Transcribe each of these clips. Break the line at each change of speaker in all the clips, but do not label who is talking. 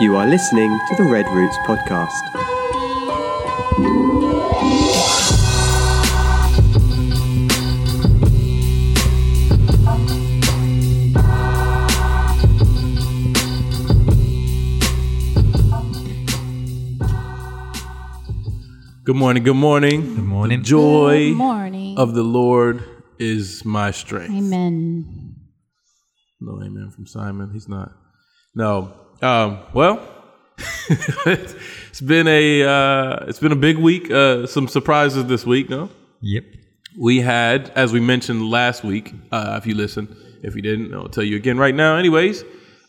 You are listening to the Red Roots podcast.
Good morning. Good morning.
Good morning.
The joy
Good morning.
of the Lord is my strength.
Amen.
No amen from Simon. He's not. No. Um, well, it's been a uh, it's been a big week. Uh, some surprises this week. No,
Yep.
we had, as we mentioned last week. Uh, if you listen, if you didn't, I'll tell you again right now. Anyways,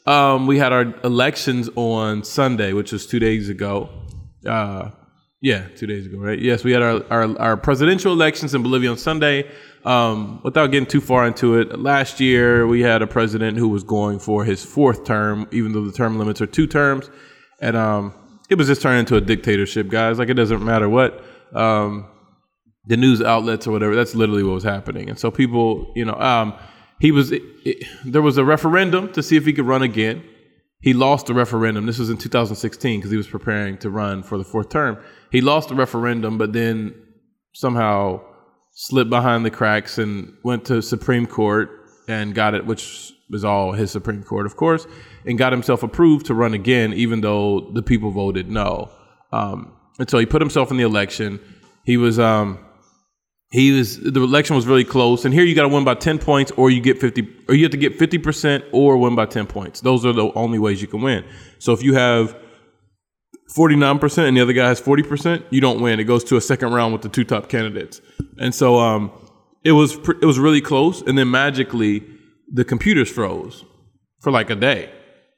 um, we had our elections on Sunday, which was two days ago. Uh, yeah, two days ago, right? Yes, we had our, our, our presidential elections in Bolivia on Sunday. Um, without getting too far into it, last year we had a president who was going for his fourth term, even though the term limits are two terms. And um, it was just turning into a dictatorship, guys. Like, it doesn't matter what. Um, the news outlets or whatever. That's literally what was happening. And so people, you know, um, he was. It, it, there was a referendum to see if he could run again. He lost the referendum. This was in 2016 because he was preparing to run for the fourth term. He lost the referendum, but then somehow slipped behind the cracks and went to Supreme Court and got it, which was all his Supreme Court, of course, and got himself approved to run again, even though the people voted no. Um, and so he put himself in the election. He was um, he was the election was really close, and here you got to win by ten points, or you get fifty, or you have to get fifty percent, or win by ten points. Those are the only ways you can win. So if you have forty nine percent and the other guy has forty percent, you don't win. It goes to a second round with the two top candidates, and so um, it was pr- it was really close, and then magically the computers froze for like a day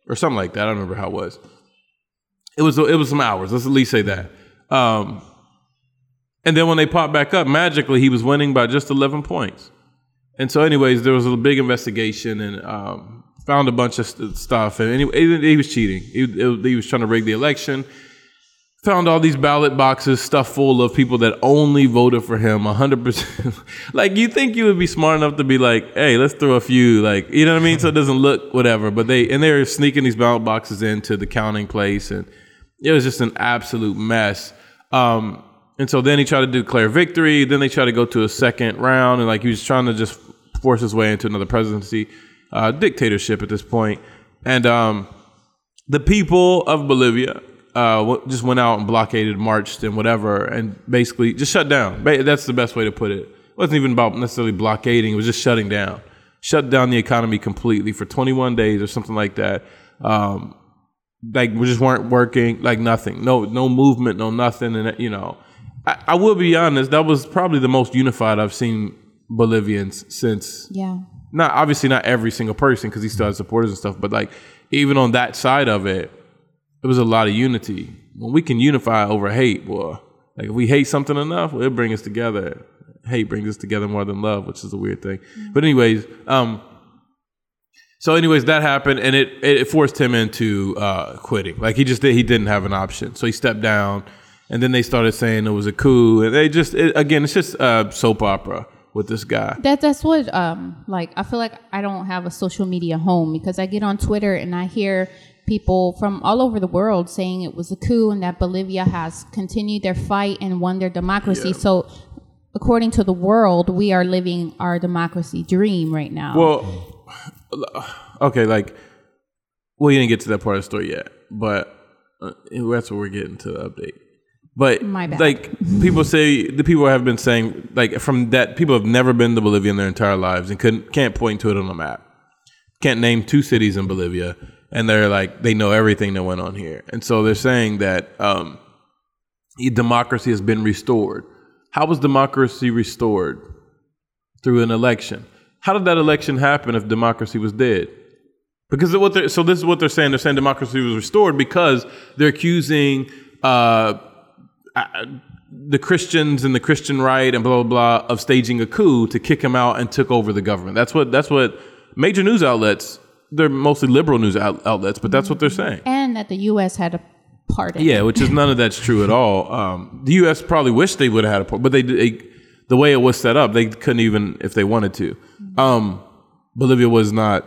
or something like that. I don't remember how it was. It was it was some hours. Let's at least say that. Um, and then when they popped back up, magically he was winning by just 11 points. And so, anyways, there was a big investigation and um, found a bunch of st- stuff. And anyway, he, was cheating. He, he was trying to rig the election. Found all these ballot boxes stuffed full of people that only voted for him 100%. like, you think you would be smart enough to be like, hey, let's throw a few, like, you know what I mean? So it doesn't look whatever. But they, and they were sneaking these ballot boxes into the counting place. And it was just an absolute mess. Um, and so then he tried to declare victory. Then they tried to go to a second round, and like he was trying to just force his way into another presidency, uh, dictatorship at this point. And um, the people of Bolivia uh, just went out and blockaded, marched, and whatever, and basically just shut down. That's the best way to put it. It wasn't even about necessarily blockading; it was just shutting down, shut down the economy completely for 21 days or something like that. Um, like we just weren't working, like nothing, no no movement, no nothing, and you know, I, I will be honest, that was probably the most unified I've seen Bolivians since.
Yeah.
Not obviously not every single person because he still had supporters and stuff, but like even on that side of it, it was a lot of unity. When we can unify over hate, well, like if we hate something enough, well, it brings us together. Hate brings us together more than love, which is a weird thing. But anyways, um, so, anyways, that happened, and it it forced him into uh, quitting. Like he just did, he didn't have an option, so he stepped down. And then they started saying it was a coup, and they just it, again, it's just a soap opera with this guy.
That that's what um like I feel like I don't have a social media home because I get on Twitter and I hear people from all over the world saying it was a coup and that Bolivia has continued their fight and won their democracy.
Yeah.
So according to the world, we are living our democracy dream right now.
Well, okay, like, well, you didn't get to that part of the story yet, but uh, that's what we're getting to the update. But like people say, the people have been saying like from that people have never been to Bolivia in their entire lives and couldn't can't point to it on a map, can't name two cities in Bolivia, and they're like they know everything that went on here, and so they're saying that um, democracy has been restored. How was democracy restored? Through an election. How did that election happen if democracy was dead? Because what they're, so this is what they're saying. They're saying democracy was restored because they're accusing uh, the Christians and the Christian right and blah blah blah of staging a coup to kick him out and took over the government. That's what that's what major news outlets. They're mostly liberal news out, outlets, but that's what they're saying.
and that the US had a part in
Yeah, which is none of that's true at all. Um, the U.S. probably wished they would have had a part, but they, they the way it was set up, they couldn't even if they wanted to. Um, Bolivia was not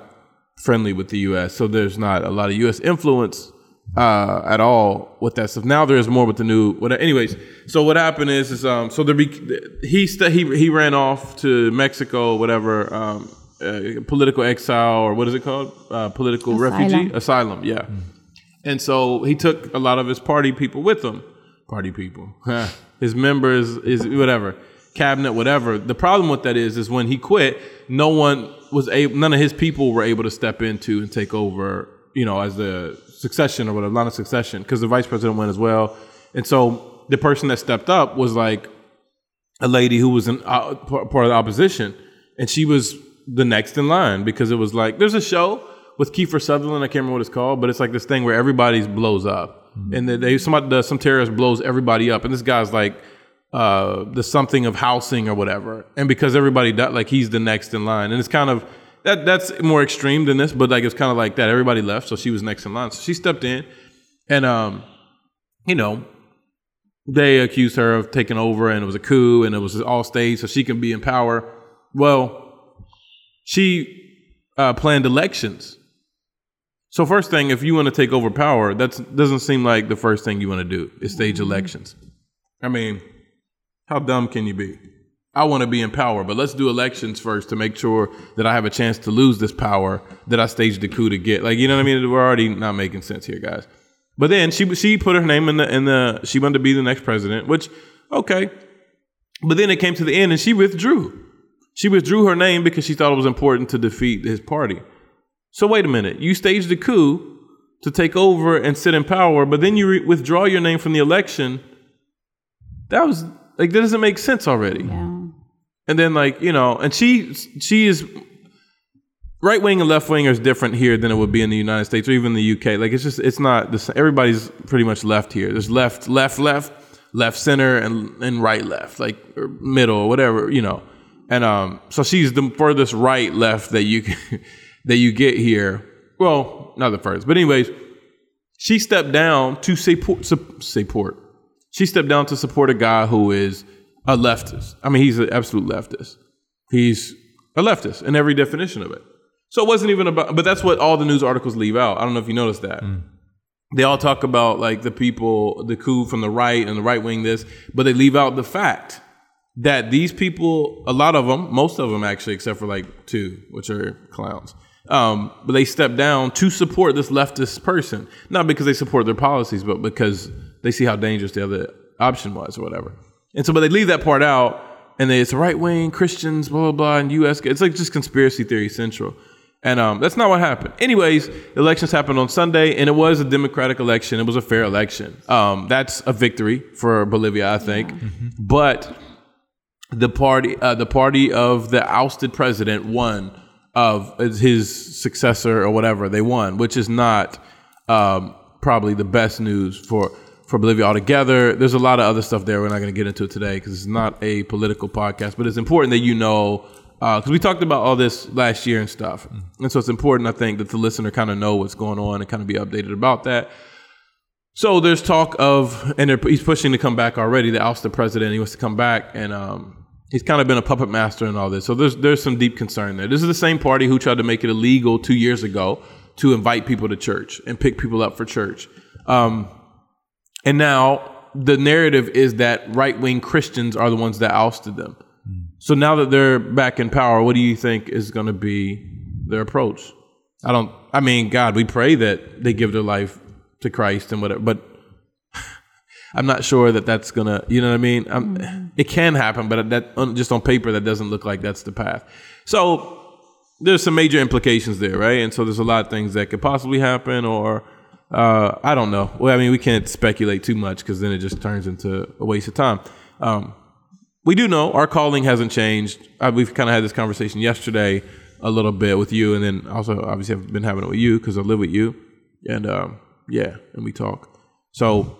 friendly with the U.S., so there's not a lot of U.S. influence uh, at all with that stuff. Now there's more with the new. What, anyways, so what happened is, is um, so there be, he st- he he ran off to Mexico, whatever, um, uh, political exile or what is it called? Uh, political
Asylum.
refugee asylum. Yeah, and so he took a lot of his party people with him. Party people, his members, is whatever cabinet, whatever. The problem with that is, is when he quit, no one was able, none of his people were able to step into and take over, you know, as the succession or whatever, line of succession, because the vice president went as well. And so the person that stepped up was like a lady who was in uh, part of the opposition, and she was the next in line because it was like there's a show with Kiefer Sutherland. I can't remember what it's called, but it's like this thing where everybody's blows up, and they, they somebody does some terrorist blows everybody up, and this guy's like uh, the something of housing or whatever, and because everybody died, like he's the next in line, and it's kind of that that's more extreme than this, but like it's kind of like that. Everybody left, so she was next in line, so she stepped in, and um, you know, they accused her of taking over and it was a coup and it was all staged so she can be in power. Well, she uh, planned elections. So first thing, if you want to take over power, that doesn't seem like the first thing you want to do is stage elections. I mean, how dumb can you be? I want to be in power, but let's do elections first to make sure that I have a chance to lose this power that I staged the coup to get. Like, you know what I mean? We're already not making sense here, guys. But then she she put her name in the in the she wanted to be the next president, which okay. But then it came to the end and she withdrew. She withdrew her name because she thought it was important to defeat his party. So wait a minute, you staged a coup to take over and sit in power, but then you re- withdraw your name from the election. That was like that doesn't make sense already.
Yeah.
And then like, you know, and she she is right wing and left wing is different here than it would be in the United States or even the UK. Like it's just it's not same. Everybody's pretty much left here. There's left, left, left, left, center, and and right, left, like or middle or whatever, you know. And um, so she's the furthest right left that you can, that you get here. Well, not the furthest, but anyways, she stepped down to support support. She stepped down to support a guy who is a leftist. I mean, he's an absolute leftist. He's a leftist in every definition of it. So it wasn't even about, but that's what all the news articles leave out. I don't know if you noticed that. They all talk about like the people, the coup from the right and the right wing, this, but they leave out the fact that these people, a lot of them, most of them actually, except for like two, which are clowns, um, but they step down to support this leftist person, not because they support their policies, but because they see how dangerous the other option was or whatever. And so, but they leave that part out, and they, it's right wing Christians, blah blah blah, and U.S. It's like just conspiracy theory central. And um, that's not what happened. Anyways, elections happened on Sunday, and it was a democratic election. It was a fair election. Um, that's a victory for Bolivia, I think. But the party, uh, the party of the ousted president won of his successor or whatever. They won, which is not um, probably the best news for for Bolivia altogether. There's a lot of other stuff there. We're not going to get into it today because it's not a political podcast, but it's important that you know because we talked about all this last year and stuff, and so it's important I think that the listener kind of know what's going on and kind of be updated about that. So there's talk of, and they're- he's pushing to come back already. The ousted president, he wants to come back, and um, he's kind of been a puppet master and all this. So there's there's some deep concern there. This is the same party who tried to make it illegal two years ago to invite people to church and pick people up for church. Um, and now the narrative is that right wing Christians are the ones that ousted them. Hmm. So now that they're back in power, what do you think is going to be their approach? I don't. I mean, God, we pray that they give their life to Christ and whatever, but I'm not sure that that's gonna. You know what I mean? I'm, hmm. It can happen, but that just on paper, that doesn't look like that's the path. So there's some major implications there, right? And so there's a lot of things that could possibly happen, or uh, I don't know. Well, I mean, we can't speculate too much because then it just turns into a waste of time. Um, we do know our calling hasn't changed. Uh, we've kind of had this conversation yesterday a little bit with you, and then also obviously I've been having it with you because I live with you, and um, yeah, and we talk. So,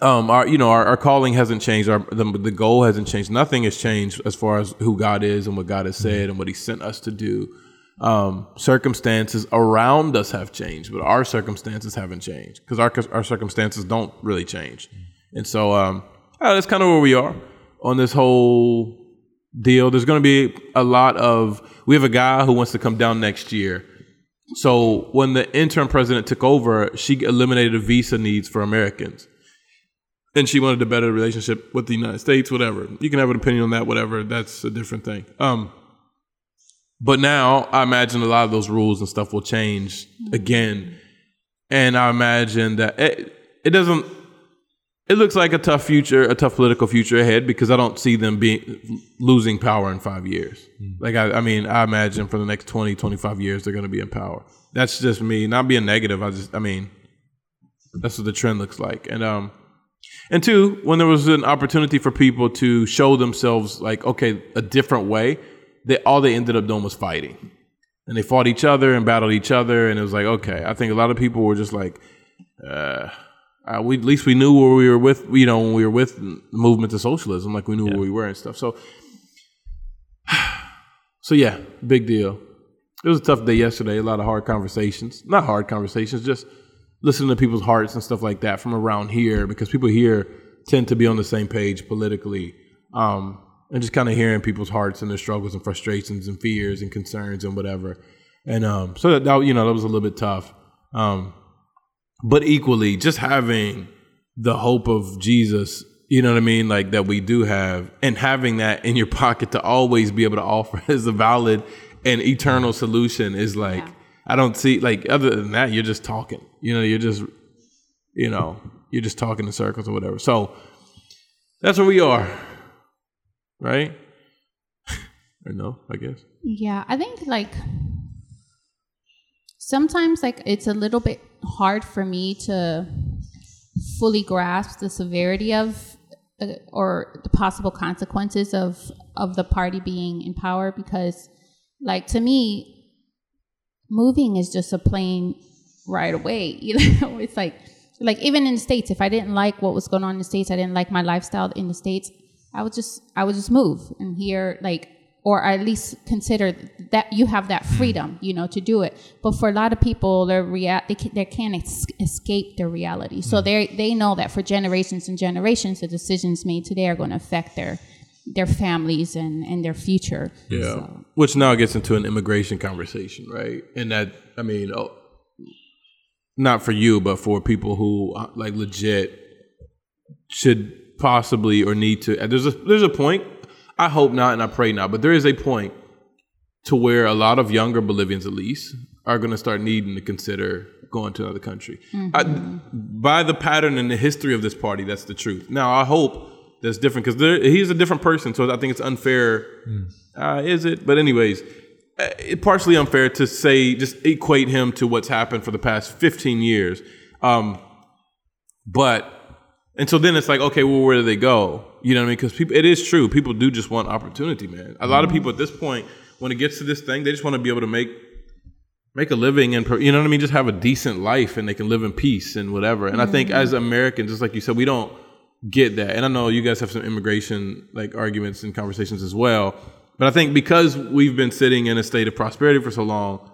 um, our you know our, our calling hasn't changed. Our the, the goal hasn't changed. Nothing has changed as far as who God is and what God has said and what He sent us to do. Um, circumstances around us have changed, but our circumstances haven't changed because our our circumstances don't really change. And so um, that's kind of where we are on this whole deal. There's going to be a lot of. We have a guy who wants to come down next year So when the interim president took over, she eliminated visa needs for Americans. And she wanted a better relationship with the United States, whatever. You can have an opinion on that, whatever. That's a different thing. Um, but now I imagine a lot of those rules and stuff will change again. And I imagine that it, it doesn't, it looks like a tough future, a tough political future ahead because I don't see them being losing power in five years. Like, I, I mean, I imagine for the next 20, 25 years, they're going to be in power. That's just me, not being negative. I just, I mean, that's what the trend looks like. And, um, and two, when there was an opportunity for people to show themselves like, okay, a different way, they all they ended up doing was fighting. And they fought each other and battled each other, and it was like, okay, I think a lot of people were just like, uh, uh, we at least we knew where we were with, you know, when we were with the movement to socialism, like we knew where we were and stuff. So, so yeah, big deal. It was a tough day yesterday. A lot of hard conversations, not hard conversations, just listening to people's hearts and stuff like that from around here because people here tend to be on the same page politically. Um, and just kind of hearing people's hearts and their struggles and frustrations and fears and concerns and whatever. And um, so that, that you know that was a little bit tough. Um, but equally, just having the hope of Jesus, you know what I mean, like that we do have, and having that in your pocket to always be able to offer as a valid and eternal solution is like
Yeah.
I don't see like other than that you're just talking. You know, you're just you know you're just talking in circles or whatever. So that's where we are, right? or no, I guess.
Yeah, I think like sometimes like it's a little bit hard for me to fully grasp the severity of uh, or the possible consequences of of the party being in power because like to me moving is just a plane right away you know it's like like even in the states if i didn't like what was going on in the states i didn't like my lifestyle in the states i would just i would just move and here like or at least consider that you have that freedom you know to do it. But for a lot of people their rea- they, can, they can't es- escape their reality. So they they know that for generations and generations the decisions made today are going to affect their their families and and their future.
Yeah.
So-
Which now gets into an immigration conversation, right? And that, I mean, oh, not for you, but for people who uh, like legit should possibly or need to. There's a there's a point. I hope not, and I pray not, but there is a point to where a lot of younger Bolivians, at least, are going to start needing to consider going to another country. I, by the pattern and the history of this party, that's the truth. Now, I hope that's different because he's a different person, so I think it's unfair. Uh, is it? But anyways, uh, it partially unfair to say just equate him to what's happened for the past 15 years. Um, but and so then it's like, okay, well, where do they go? You know what I mean? Because people, it is true. People do just want opportunity, man. A lot of people at this point, when it gets to this thing, they just want to be able to make make a living and you know what I mean, just have a decent life and they can live in peace and whatever. And I think mm-hmm. as Americans, just like you said, we don't get that. And I know you guys have some immigration like arguments and conversations as well. But I think because we've been sitting in a state of prosperity for so long,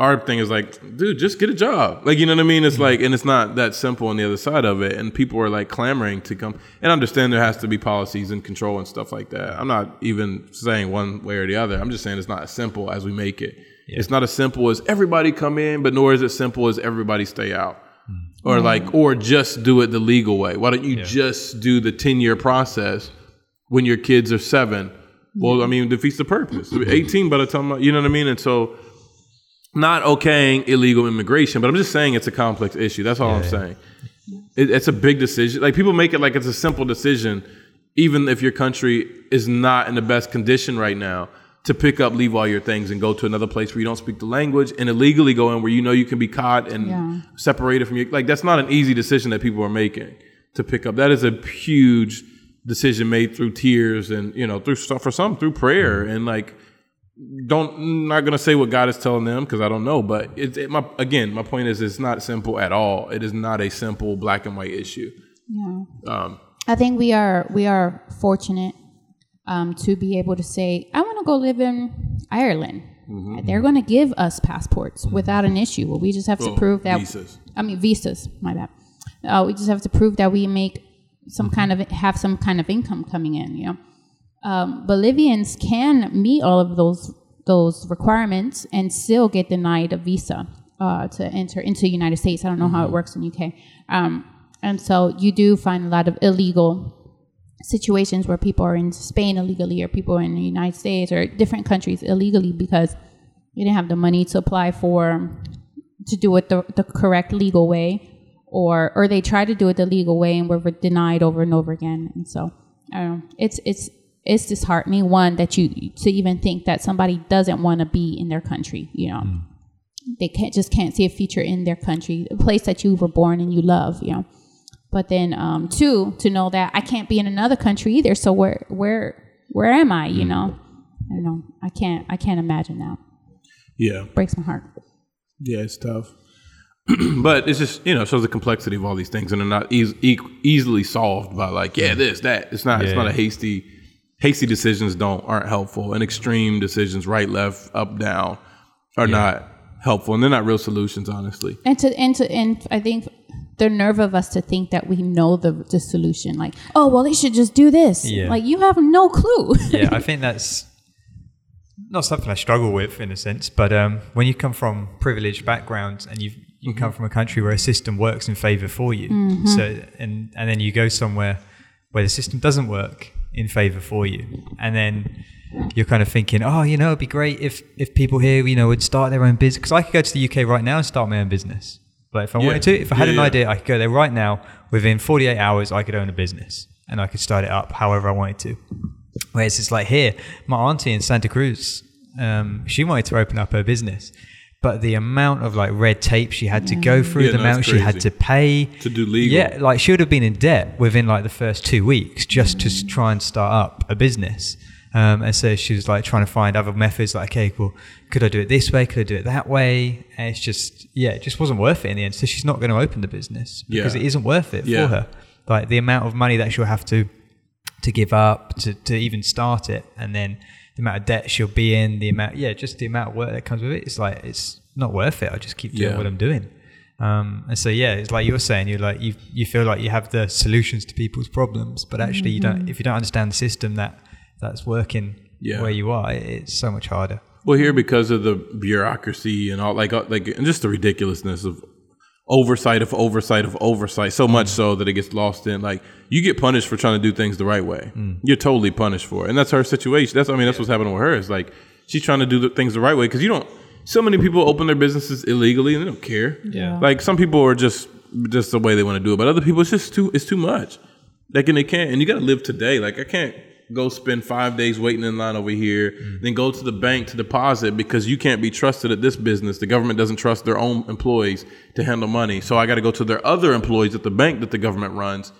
our thing is like, dude, just get a job. Like, you know what I mean? It's mm-hmm. like, and it's not that simple on the other side of it. And people are like clamoring to come and understand there has to be policies and control and stuff like that. I'm not even saying one way or the other. I'm just saying it's not as simple as we make it. It's not as simple as everybody come in, but nor is it simple as everybody stay out. Mm-hmm. Or like, or just do it the legal way. Why don't you just do the 10 year process when your kids are seven? Well, I mean, it defeats the purpose. 18 by the time, you know what I mean? And so, not okaying illegal immigration, but I'm just saying it's a complex issue. That's all I'm saying. It, it's a big decision. Like people make it like it's a simple decision, even if your country is not in the best condition right now to pick up, leave all your things, and go to another place where you don't speak the language and illegally go in where you know you can be caught and
Yeah.
separated from your. Like that's not an easy decision that people are making to pick up. That is a huge decision made through tears and you know through stuff for some through prayer and like don't I'm not gonna say what God is telling them because I don't know, but it's it, my again my point is it's not simple at all. It is not a simple black and white issue.
yeah
Um,
I think we are we are fortunate um, to be able to say, I want to go live in Ireland.
Mm-hmm.
They're going to give us passports without an issue. Well, we just have to
Oh,
prove that.
visas.
I mean, visas. My bad. Uh, we just have to prove that we make some
Mm-hmm.
kind of have some kind of income coming in. You know, um, Bolivians can meet all of those those requirements and still get denied a visa uh, to enter into the United States. I don't know how it works in UK. Um, and so you do find a lot of illegal situations where people are in Spain illegally or people are in the United States or different countries illegally because they didn't have the money to apply for to do it the, the correct legal way or or they try to do it the legal way and were denied over and over again and so I don't know it's it's it's disheartening one that you to even think that somebody doesn't want to be in their country you know mm. they can't just can't see a future in their country a place that you were born and you love you know but then um two to know that I can't be in another country either so where where where am I you mm. know I don't know I can't I can't imagine that
Yeah.
breaks my heart
Yeah, it's tough. but it's just you know shows the complexity of all these things, and they're not eas- e- easily solved by like yeah mm. this that. It's not. It's not a hasty. Hasty decisions don't aren't helpful, and extreme decisions, right, left, up, down, are not helpful, and they're not real solutions, honestly.
and to and to and I think the nerve of us to think that we know the the solution, like oh well, they should just do this.
Yeah.
Like you have no clue.
yeah, I think that's not something I struggle with in a sense, but um, when you come from privileged backgrounds and you you come from a country where a system works in favor for you, so and and then you go somewhere where the system doesn't work in favor for you, and then you're kind of thinking, oh, you know, it'd be great if if people here, you know, would start their own business because I could go to the UK right now and start my own business. But if I
Yeah.
wanted to, if I had
Yeah,
an
yeah.
idea, I could go there right now. Within 48 hours, I could own a business and I could start it up however I wanted to. Whereas it's like here, my auntie in Santa Cruz, um, she wanted to open up her business, but the amount of like red tape she had to go through,
Yeah,
the
no,
amount she had to pay
To do legal.
yeah, like she would have been in debt within like the first two weeks just to try and start up a business. Um, and so she was like trying to find other methods, like, okay, well, could I do it this way? Could I do it that way? And it's just, yeah, it just wasn't worth it in the end. So she's not going to open the business because
Yeah.
it isn't worth it
Yeah.
for her. Like the amount of money that she'll have to to give up to, to even start it, and then the amount of debt she'll be in, the amount, yeah, just the amount of work that comes with it. It's like it's not worth it. I just keep doing
Yeah.
what I'm doing. Um, and so yeah, it's like you're saying, you're like you you feel like you have the solutions to people's problems, but actually you don't. If you don't understand the system that that's working
Yeah.
where you are, it's so much harder.
Well, here because of the bureaucracy and all, like, like, and just the ridiculousness of oversight of oversight of oversight, so much mm. so that it gets lost in. Like, you get punished for trying to do things the right way. Mm. You're totally punished for it, and that's her situation. That's, I mean, that's what's happening with her. Is like she's trying to do the things the right way because you don't. So many people open their businesses illegally and they don't care.
Yeah.
Like some people are just just the way they want to do it, but other people it's just too it's too much. Like and they can't, and you got to live today. Like I can't go spend five days waiting in line over here, mm-hmm. then go to the bank to deposit because you can't be trusted at this business. The government doesn't trust their own employees to handle money, so I got to go to their other employees at the bank that the government runs.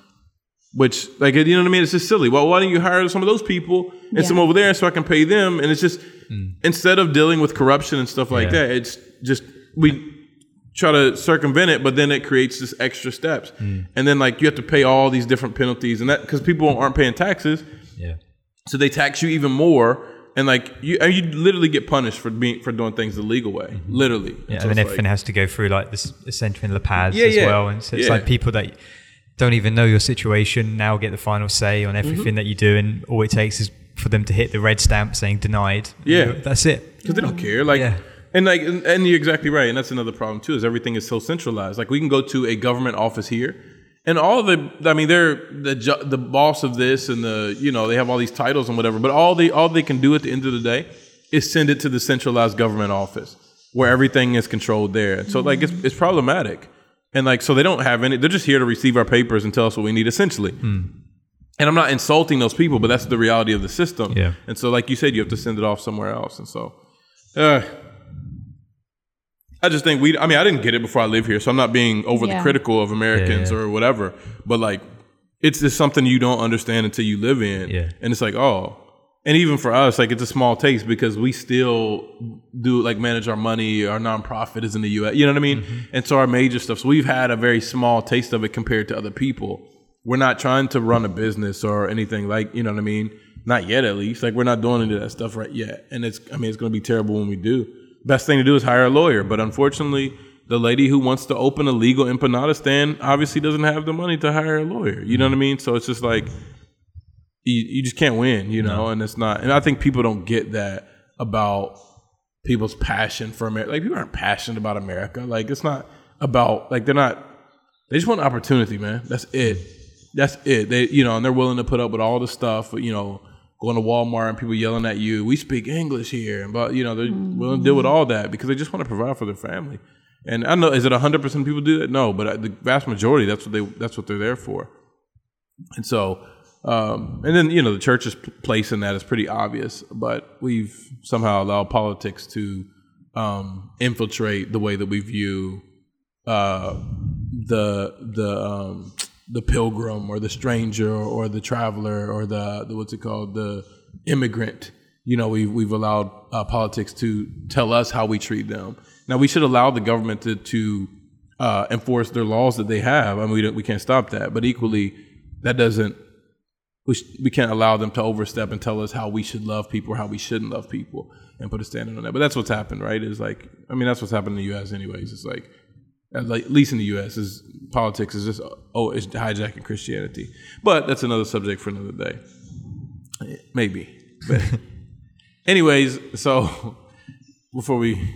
Which, like, you know what I mean? It's just silly. Well, why don't you hire some of those people and
Yeah.
some over there so I can pay them? And it's just mm. instead of dealing with corruption and stuff like
Yeah.
that, it's just we try to circumvent it, but then it creates this extra steps, mm. and then like you have to pay all these different penalties, and that because people aren't paying taxes,
Yeah.
so they tax you even more, and like you, and you literally get punished for being for doing things the legal way, literally.
Yeah,
So
and then everything
like-
has to go through like this center in La Paz
Yeah,
as
yeah.
well, and so it's
Yeah.
like people that don't even know your situation now get the final say on everything
Mm-hmm.
that you do, and all it takes is for them to hit the red stamp saying denied.
Yeah.
that's it.
because they don't care. Like, and like, and, and you're exactly right. And that's another problem too. Is everything is so centralized. Like, we can go to a government office here, and all the, I mean, they're the ju- the boss of this, and the you know they have all these titles and whatever. But all they all they can do at the end of the day is send it to the centralized government office where everything is controlled there. And so like it's it's problematic. And like so they don't have any. They're just here to receive our papers and tell us what we need, essentially. And I'm not insulting those people, but that's the reality of the system.
Yeah.
And so, like you said, you have to send it off somewhere else. And so, uh, I just think we. I mean, I didn't get it before I live here, so I'm not being overly
Yeah.
critical of Americans
Yeah, yeah.
or whatever. But like, it's just something you don't understand until you live in.
Yeah.
And it's like, oh. And even for us, like it's a small taste because we still do like manage our money. Our nonprofit is in the U.S. You know what I mean?
Mm-hmm.
And so our major stuff. So we've had a very small taste of it compared to other people. We're not trying to run a business or anything like you know what I mean. Not yet, at least. Like we're not doing any of that stuff right yet. And it's I mean it's going to be terrible when we do. Best thing to do is hire a lawyer. But unfortunately, the lady who wants to open a legal empanada stand obviously doesn't have the money to hire a lawyer. You know what I mean? So it's just like you, you just can't win, you know, and it's not. And I think people don't get that about people's passion for America. Like people aren't passionate about America. Like it's not about like they're not. They just want opportunity, man. That's it. That's it. They you know, and they're willing to put up with all the stuff. You know, going to Walmart and people yelling at you. We speak English here, and but you know they're willing to deal with all that because they just want to provide for their family. And I know is it hundred percent people do that? No, but the vast majority that's what they that's what they're there for. And so, um, and then you know the church's place in that is pretty obvious, but we've somehow allowed politics to um, infiltrate the way that we view uh, the the um, the pilgrim or the stranger or the traveler or the, the what's it called the immigrant. You know, we've we've allowed uh, politics to tell us how we treat them. Now we should allow the government to to uh, enforce their laws that they have. I mean, we we can't stop that, but equally, that doesn't we, sh- we can't allow them to overstep and tell us how we should love people or how we shouldn't love people and put a standard on that. But that's what's happened, right? Is like, I mean, that's what's happened in the U.S. anyways. It's like, at like, at least in the U.S., is politics is just oh, it's hijacking Christianity. But that's another subject for another day, maybe. But anyways, so before we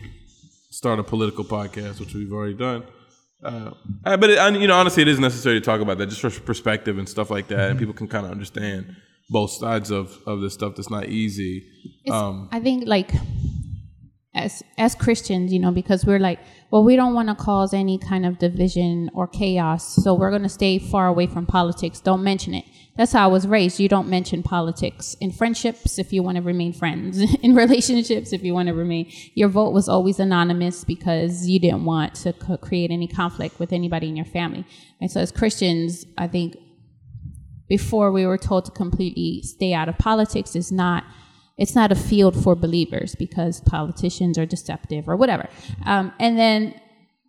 start a political podcast, which we've already done. Uh, but it, I- you know, honestly, it is necessary to talk about that just for perspective and stuff like that, and people can kind of understand both sides of of this stuff. That's not easy. Um,
I think like as as Christians, you know, because we're like, well, we don't want to cause any kind of division or chaos, so we're going to stay far away from politics. Don't mention it. That's how I was raised. You don't mention politics in friendships if you want to remain friends. in relationships, if you want to remain, your vote was always anonymous because you didn't want to create any conflict with anybody in your family. And so, as Christians, I think before we were told to completely stay out of politics is not it's not a field for believers because politicians are deceptive or whatever. Um, and then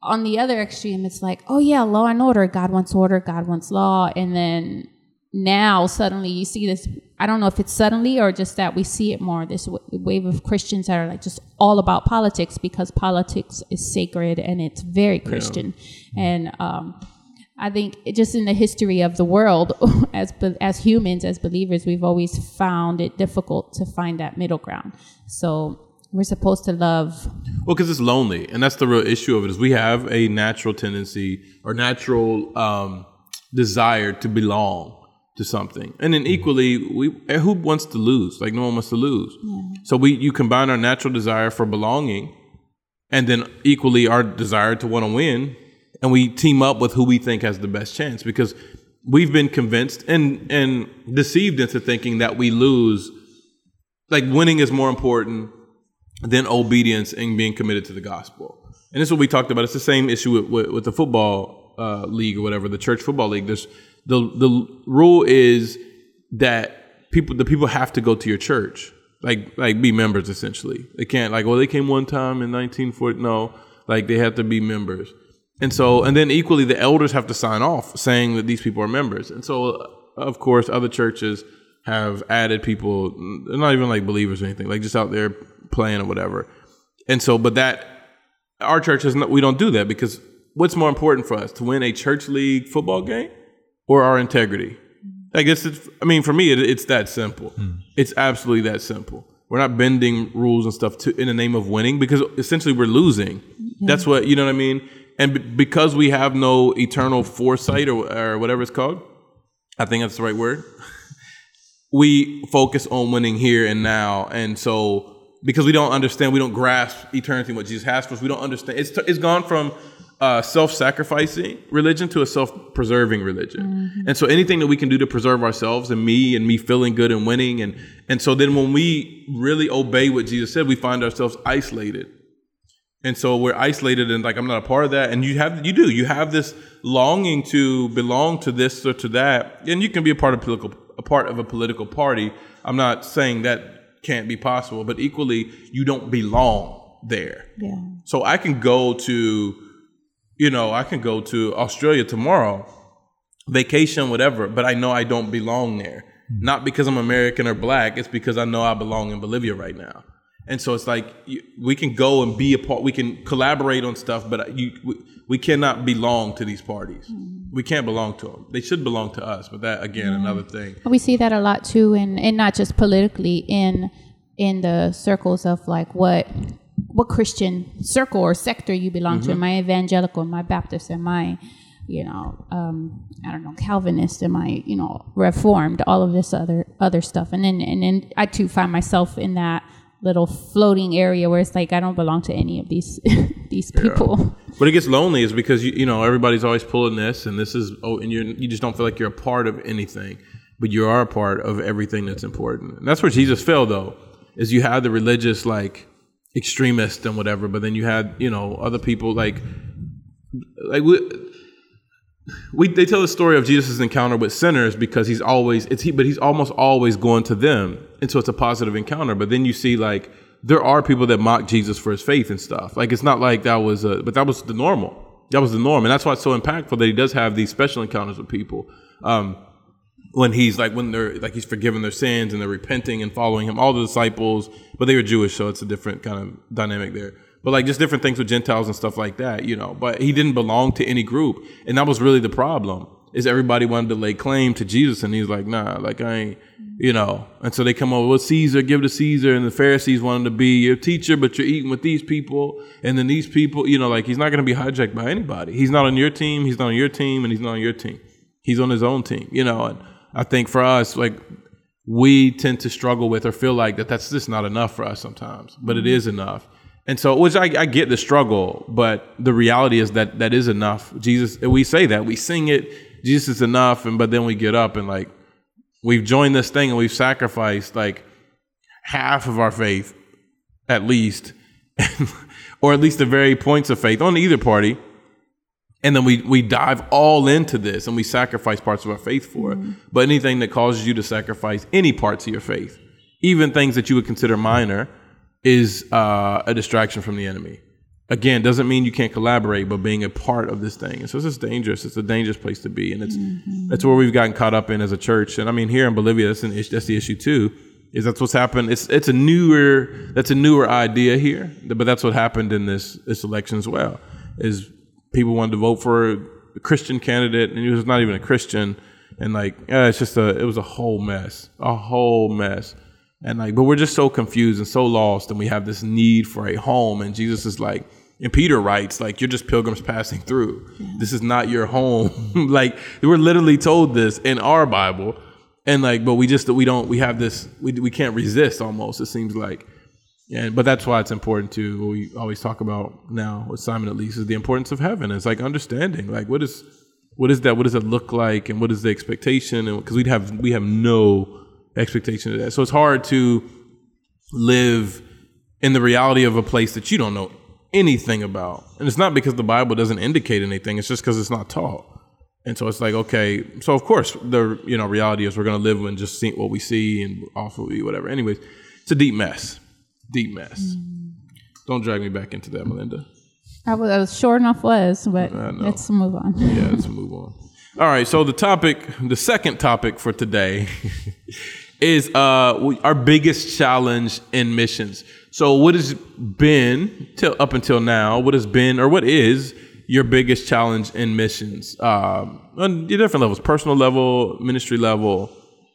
on the other extreme it's like oh yeah law and order. God wants order. God wants law. And then now suddenly you see this. I don't know if it's suddenly or just that we see it more this w- wave of christians that are like just all about politics because politics is sacred and it's very christian. And um, I think just in the history of the world, as as humans, as believers, we've always found it difficult to find that middle ground. So we're supposed to love.
Well, because it's lonely, and that's the real issue of it. Is we have a natural tendency or natural um, desire to belong to something, and then equally, we who wants to lose? Like no one wants to lose. So we you combine our natural desire for belonging, and then equally our desire to want to win, and we team up with who we think has the best chance because we've been convinced and and deceived into thinking that we lose. Like winning is more important than obedience and being committed to the gospel. And this is what we talked about. It's the same issue with, with, with the football uh, league or whatever, the church football league. There's the the rule is that people the people have to go to your church, like like be members essentially. They can't like well they came one time in 1940. No, like they have to be members. And so and then equally the elders have to sign off saying that these people are members. And so uh, of course other churches have added people, they're not even like believers or anything, like just out there playing or whatever. And so, but that our church is not, we don't do that because what's more important for us to win a church league football game or our integrity? I guess it's, I mean, for me, it, it's that simple. Hmm. It's absolutely that simple. We're not bending rules and stuff to, in the name of winning because essentially we're losing. That's what, you know what I mean? And b- because we have no eternal foresight or, or whatever it's called, I think that's the right word we focus on winning here and now, and so because we don't understand, we don't grasp eternity, what Jesus has for us. We don't understand. It's it's gone from uh, self-sacrificing religion to a self-preserving religion, and so anything that we can do to preserve ourselves and me and me feeling good and winning, and and so then when we really obey what Jesus said, we find ourselves isolated. And so we're isolated and like I'm not a part of that. And you have you do you have this longing to belong to this or to that, and you can be a part of political a part of a political party. I'm not saying that can't be possible, but equally you don't belong there.
Yeah.
So I can go to, you know, I can go to Australia tomorrow, vacation, whatever, but I know I don't belong there. Mm-hmm. Not because I'm American or black, it's because I know I belong in Bolivia right now. And so it's like you, we can go and be a part, we can collaborate on stuff, but you, we, we cannot belong to these parties. We can't belong to them. They should belong to us, but that, again, another thing.
We see that a lot too, and and not just politically in in the circles of like what what Christian circle or sector you belong
Mm-hmm.
to. Am I evangelical? Am I Baptist? Am I, you know, um, I don't know, Calvinist? Am I, you know, Reformed? All of this other other stuff, and then and then I too find myself in that little floating area where it's like I don't belong to any of these these people.
But it gets lonely is because you you know everybody's always pulling this and this is oh and you you just don't feel like you're a part of anything, but you are a part of everything that's important. And that's where Jesus fell though, is you had the religious like extremists and whatever, but then you had you know other people like like we, we they tell the story of Jesus' encounter with sinners because he's always it's he but he's almost always going to them. And so it's a positive encounter. But then you see like there are people that mock Jesus for his faith and stuff. Like it's not like that was a but that was the normal. That was the norm. And that's why it's so impactful that he does have these special encounters with people. Um when he's like when they're like he's forgiven their sins and they're repenting and following him. All the disciples but they were jewish so it's a different kind of dynamic there but like just different things with gentiles and stuff like that you know. But he didn't belong to any group. And that was really the problem is everybody wanted to lay claim to jesus. And he's like nah like i ain't you know. And so they come over well caesar give to caesar. And the pharisees wanted to be your teacher but you're eating with these people. And then these people you know like he's not going to be hijacked by anybody. He's not on your team he's not on your team and he's not on your team. He's on his own team you know. And i think for us like we tend to struggle with or feel like that that's just not enough for us sometimes. But it is enough and so which I, I get the struggle but the reality is that that is enough. Jesus we say that we sing it jesus is enough and but then we get up and like we've joined this thing and we've sacrificed like half of our faith at least or at least the very points of faith on either party. And then we we dive all into this and we sacrifice parts of our faith for it. Mm-hmm. But anything that causes you to sacrifice any parts of your faith even things that you would consider minor is uh, a distraction from the enemy. Again doesn't mean you can't collaborate but being a part of this thing. And so it's just dangerous. It's a dangerous place to be. And it's that's where we've gotten caught up in as a church. And i mean here in bolivia that's an issue that's the issue too is that's what's happened. It's it's a newer that's a newer idea here but that's what happened in this this election as well is people wanted to vote for a christian candidate and he was not even a christian. And like yeah, it's just a it was a whole mess a whole mess and like but we're just so confused and so lost and we have this need for a home. And jesus is like and peter writes like you're just pilgrims passing through. This is not your home. Like we're literally told this in our bible. And like but we just we don't we have this we, we can't resist almost it seems like. And but that's why it's important to we always talk about now with simon at least is the importance of heaven. It's like understanding like what is what is that what does it look like and what is the expectation? And because we have we have no expectation of that. So it's hard to live in the reality of a place that you don't know anything about. And it's not because the bible doesn't indicate anything. It's just because it's not taught. And so it's like okay so of course the you know reality is we're going to live and just see what we see and off what we whatever. Anyways it's a deep mess. Deep mess. Mm. Don't drag me back into that melinda.
I was, I was sure enough was, but let's move on.
yeah, let's move on. All right, so the topic, the second topic for today is uh, our biggest challenge in missions. So, what has been till up until now? What has been or what is your biggest challenge in missions um, on your different levels, personal level, ministry level?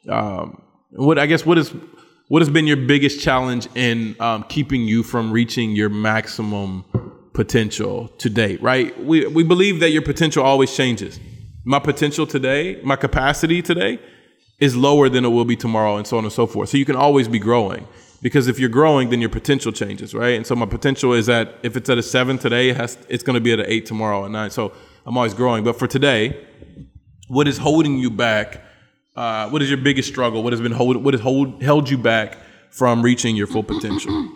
Um, what I guess what is what has been your biggest challenge in um, keeping you from reaching your maximum potential to date, right? We, we believe that your potential always changes. My potential today, my capacity today is lower than it will be tomorrow and so on and so forth. So you can always be growing because if you're growing, then your potential changes, right? And so my potential is that if it's at a seven today, it has, it's going to be at an eight tomorrow and nine. So I'm always growing. But for today, what is holding you back? Uh, what is your biggest struggle? What has been hold, what has hold, held you back from reaching your full potential?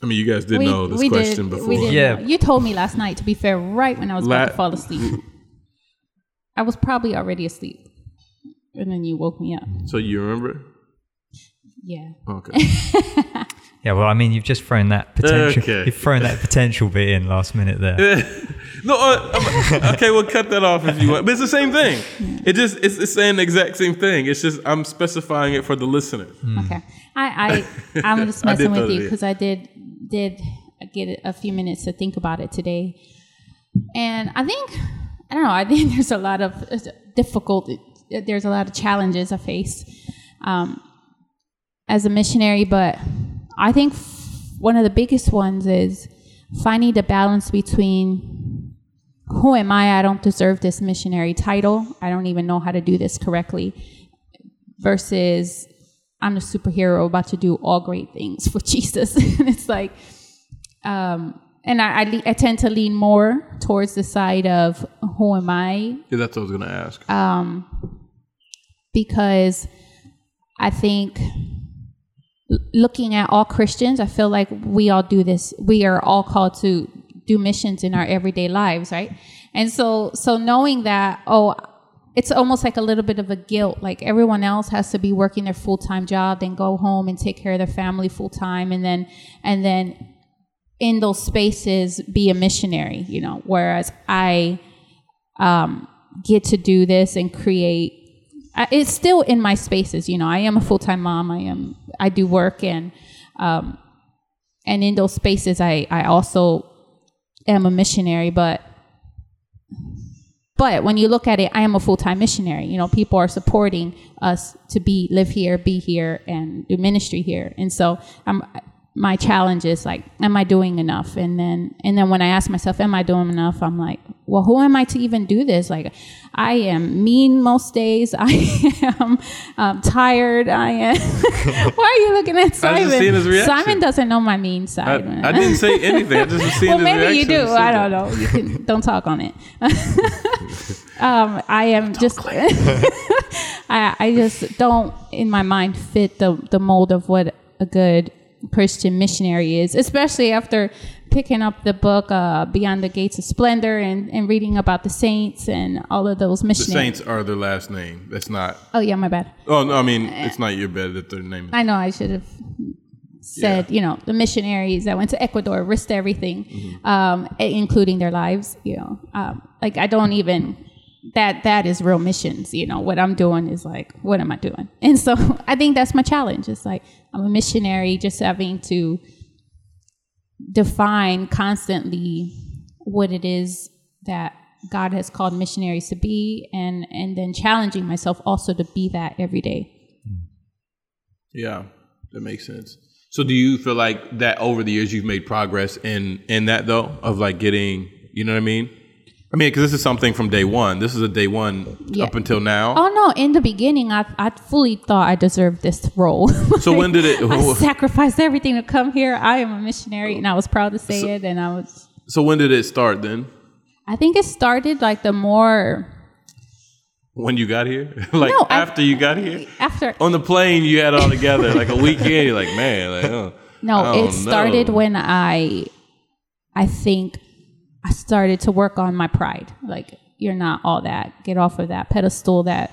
I mean, you guys did know this question before.
We did.
Yeah.
You told me last night, to be fair, right when I was about to fall asleep. I was probably already asleep. And then you woke me up.
So you remember?
Yeah.
Okay.
Yeah, well, I mean, you've just thrown that potential.
Okay.
You've thrown that potential bit in last minute there.
no, uh, I'm- okay, well, cut that off if you want. But it's the same thing. It just it's, it's saying the exact same thing. It's just I'm specifying it for the listener.
Okay. I, I I'm just
I
messing with you because I did did get a few minutes to think about it today, and I think I don't know. I think there's a lot of difficult. There's a lot of challenges I face um, as a missionary, but I think one of the biggest ones is finding the balance between who am I? I don't deserve this missionary title. I don't even know how to do this correctly. Versus I'm a superhero about to do all great things for Jesus. and it's like, um, and I, I, I tend to lean more towards the side of who am I
Yeah, that's what I was gonna ask.
Um, because I think looking at all Christians, I feel like we all do this. We are all called to do missions in our everyday lives, right? And so, so knowing that, oh, it's almost like a little bit of a guilt. Like everyone else has to be working their full time job, then go home and take care of their family full time, and then, and then in those spaces be a missionary, you know. Whereas I um, get to do this and create I- it's still in my spaces you know i am a full-time mom i am i do work and um and in those spaces i i also am a missionary but but when you look at it i am a full-time missionary you know people are supporting us to be live here be here and do ministry here and so i'm my challenge is like am i doing enough and then and then when i ask myself am i doing enough i'm like well who am i to even do this like i am mean most days i am um, tired i am why are you looking at simon
reaction.
simon doesn't know my mean side man.
I didn't say anything. I just was seeing
well, maybe you do. I don't know. You can don't talk on it. um, I am just. I I just don't in my mind fit the the mold of what a good Christian missionary is, especially after picking up the book uh, Beyond the Gates of Splendor and, and reading about the saints and all of those missionaries. The.
Saints are their last name. That's not.
Oh yeah, my bad.
Oh no, I mean it's not your bed that their name. Is.
I know I should have said, you know, the missionaries that went to Ecuador risked everything, um, including their lives. You know, um, like I don't even that that is real missions. You know, what I'm doing is like, what am I doing? And so I think that's my challenge. It's like I'm a missionary, just having to define constantly what it is that God has called missionaries to be, and and then challenging myself also to be that every day. Mm.
Yeah, that makes sense. So do you feel like that over the years you've made progress in in that though of like getting, you know what I mean? I mean, because this is something from day one. This is a day one
Yeah.
up until now.
Oh no! In the beginning, I I fully thought I deserved this role.
So when did it-
I sacrificed everything to come here. I am a missionary, and I was proud to say it. And I was.
So when did it start then?
I think it started like the more
When you got here? like
No, I-
after you got here?
after.
On the plane, you had all together. like a weekend, you're like, man, like, oh,
No,
I
it started
know.
when I, I think, I started to work on my pride. Like you're not all that. Get off of that pedestal that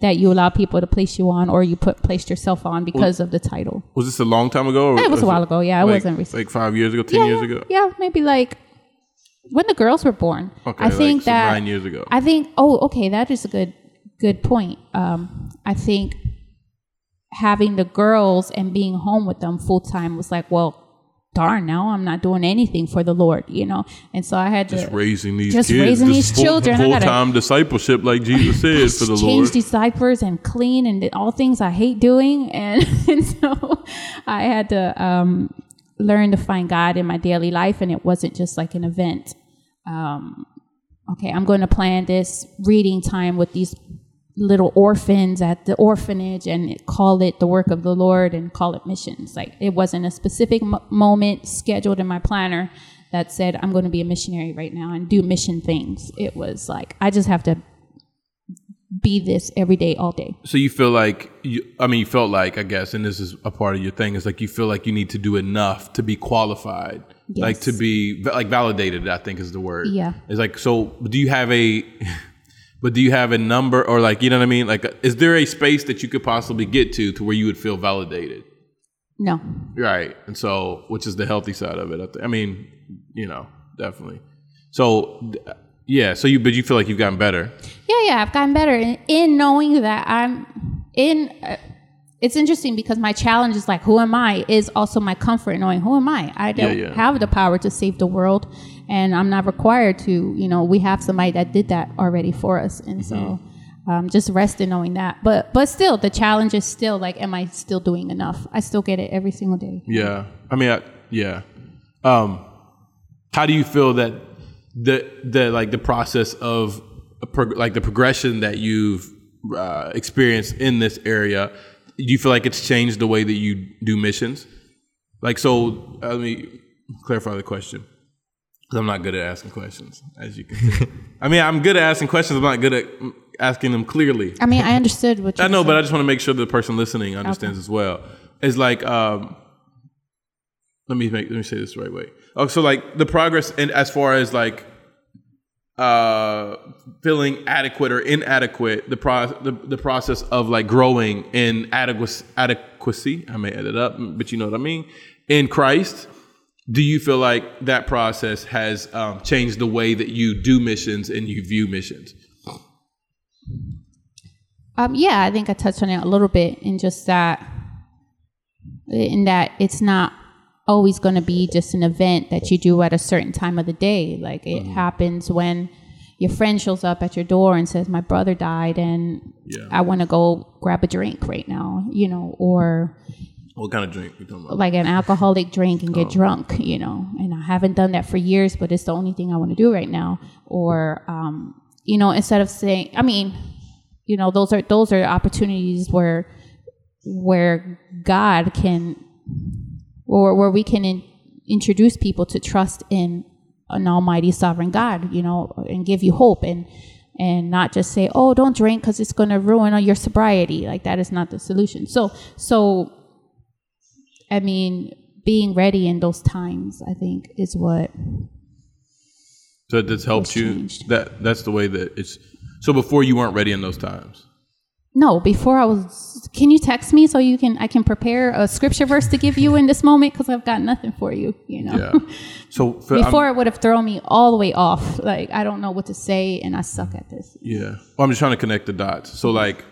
that you allow people to place you on, or you put placed yourself on because of the title.
Was this a long time ago?
It was a while ago. Yeah, it
like,
wasn't recent.
Like five years ago, ten
yeah,
years ago?
Yeah, maybe like when the girls were born.
Okay,
I think
some
that
nine years ago.
I think. Oh, okay, that is a good good point. Um, I think having the girls and being home with them full time was like, well, darn, now I'm not doing anything for the Lord, you know. And so I had to
Just raising these
just
kids.
raising these
full,
children. I
Full
gotta-
time discipleship, like Jesus said, for the
change
Lord.
diapers and clean and all things I hate doing. And, and so I had to um, learn to find God in my daily life, and it wasn't just like an event. Um, okay, I'm going to plan this reading time with these little orphans at the orphanage and call it the work of the Lord and call it missions. Like it wasn't a specific mo- moment scheduled in my planner that said I'm going to be a missionary right now and do mission things. It was like I just have to be this every day, all day.
So you feel like you, I mean, you felt like I guess, and this is a part of your thing. Is like you feel like you need to do enough to be qualified, like to be like validated. I think is the word.
Yeah.
It's like so. Do you have a? But do you have a number or like you know what I mean? Like, is there a space that you could possibly get to to where you would feel validated?
No.
Right. And so, which is the healthy side of it. I, th- I mean, you know, definitely. So, yeah. So you, but you feel like you've gotten better.
Yeah, yeah, I've gotten better in, in knowing that I'm in. Uh, it's interesting because my challenge is like, who am I? Is also my comfort knowing who am I. I don't
yeah.
have the power to save the world, and I'm not required to. You know, we have somebody that did that already for us, and so um, just rest in knowing that. But but still, the challenge is still like, am I still doing enough? I still get it every single day.
Yeah, I mean, I, yeah. Um, how do you feel that the the like the process of prog- like the progression that you've uh, experienced in this area? Do you feel like it's changed the way that you do missions? Like, so uh, let me clarify the question. 'Cause I'm not good at asking questions, as you can see. I mean, I'm good at asking questions. I'm not good at asking them clearly.
I mean, I understood what you
I know, but I just want to make sure the person listening understands as well. It's like, um, let me make let me say this the right way. Oh, so like the progress and as far as like uh feeling adequate or inadequate, the pro the, the process of like growing in adequacy adequacy. I may edit up, but you know what I mean. In Christ, do you feel like that process has um, changed the way that you do missions and you view missions?
Um, yeah, I think I touched on it a little bit in just that, in that it's not always going to be just an event that you do at a certain time of the day. Like it happens when your friend shows up at your door and says, "My brother died, and
Yeah.
I want to go grab a drink right now," you know, or
What kind of drink we talking about?
like an alcoholic drink and get drunk, you know. And I haven't done that for years, but it's the only thing I want to do right now. Or, um, you know, instead of saying, I mean, you know, those are those are opportunities where where God can, or where we can in, introduce people to trust in an Almighty Sovereign God, you know, and give you hope and and not just say, "Oh, don't drink because it's going to ruin all your sobriety." Like that is not the solution. So, so I mean, being ready in those times, I think, is what.
So that's helped you.
changed?
That that's the way that it's. So before you weren't ready in those times.
No, before I was. Can you text me so you can I can prepare a scripture verse to give you in this moment because I've got nothing for you. You know.
Yeah. So for, I'm-
Before it would have thrown me all the way off. Like I don't know what to say, and I suck at this.
yeah. Well, I'm just trying to connect the dots. So like,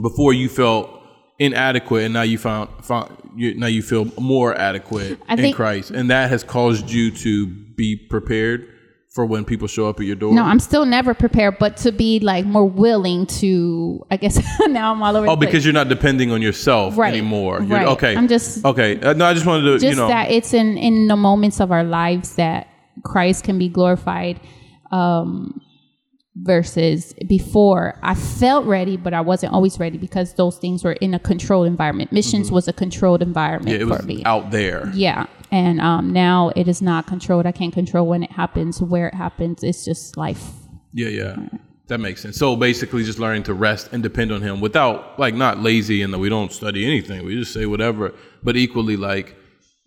before you felt inadequate, and now you found, found you, now you feel more adequate
I
in
think-
Christ, and that has caused you to be prepared for when people show up at your door.
No, I'm still never prepared, but to be like more willing to. I guess now I'm all over.
Oh,
the place.
because you're not depending on yourself
Right,
anymore. You're-
right.
Okay.
I'm just-
okay. Uh, no, I just wanted to,
just
you know,
that it's in in the moments of our lives that Christ can be glorified um versus before I felt ready but I wasn't always ready because those things were in a controlled environment missions was a controlled environment
Mm-hmm. yeah, it
for
was
me
out there.
yeah and um now it is not controlled I can't control when it happens where it happens it's just life
Yeah, yeah. That makes sense. So basically, just learning to rest and depend on Him without, like, not lazy and that we don't study anything. We just say whatever, but equally, like,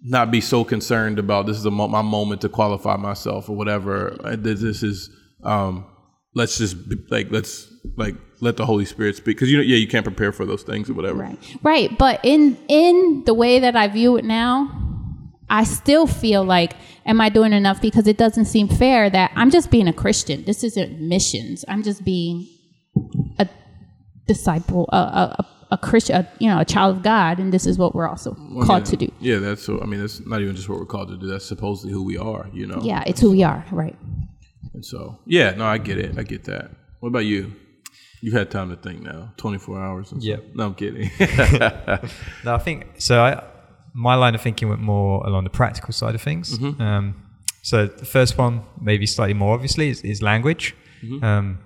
not be so concerned about this is a mo- my moment to qualify myself or whatever. Uh, This, this is, um, let's just be, like, let's like let the Holy Spirit speak because you know, yeah, you can't prepare for those things or whatever.
Right. Right. But in in the way that I view it now, I still feel like, am I doing enough? Because it doesn't seem fair that I'm just being a Christian. This isn't missions. I'm just being a disciple, a a, a, Christian, a, you know, a child of God, and this is what we're also called to do.
Yeah, that's so. I mean, that's not even just what we're called to do. That's supposedly who we are. You know.
Yeah, it's who we are. Right.
And so, yeah, no, I get it. I get that. What about you? You've had time to think now. Twenty four hours. And
Yeah.
No, I'm kidding.
No, I think so. I, my line of thinking went more along the practical side of things. Um, so the first one, maybe slightly more obviously, is, is language. Um,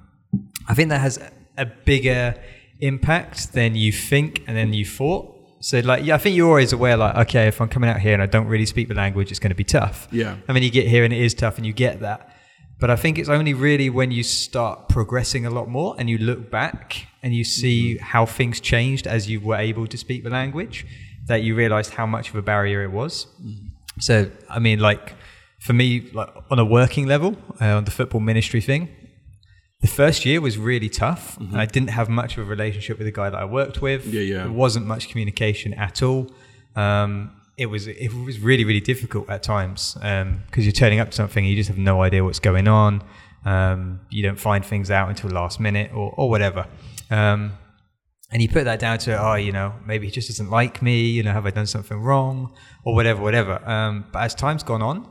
I think that has a bigger impact than you think and then you thought. So like, yeah, I think you're always aware, like, okay, if I'm coming out here and I don't really speak the language, it's going to be tough.
Yeah.
I mean, you get here and it is tough, and you get that. But I think it's only really when you start progressing a lot more and you look back and you see how things changed as you were able to speak the language that you realized how much of a barrier it was. So, I mean, like for me, like on a working level, uh, on the football ministry thing, the first year was really tough. And I didn't have much of a relationship with the guy that I worked with.
Yeah, yeah.
There wasn't much communication at all. Um, it was it was really really difficult at times because you're turning up to something and you just have no idea what's going on. Um, you don't find things out until last minute or or whatever. Um, and you put that down to oh you know maybe he just doesn't like me you know have i done something wrong or whatever whatever um, but as time's gone on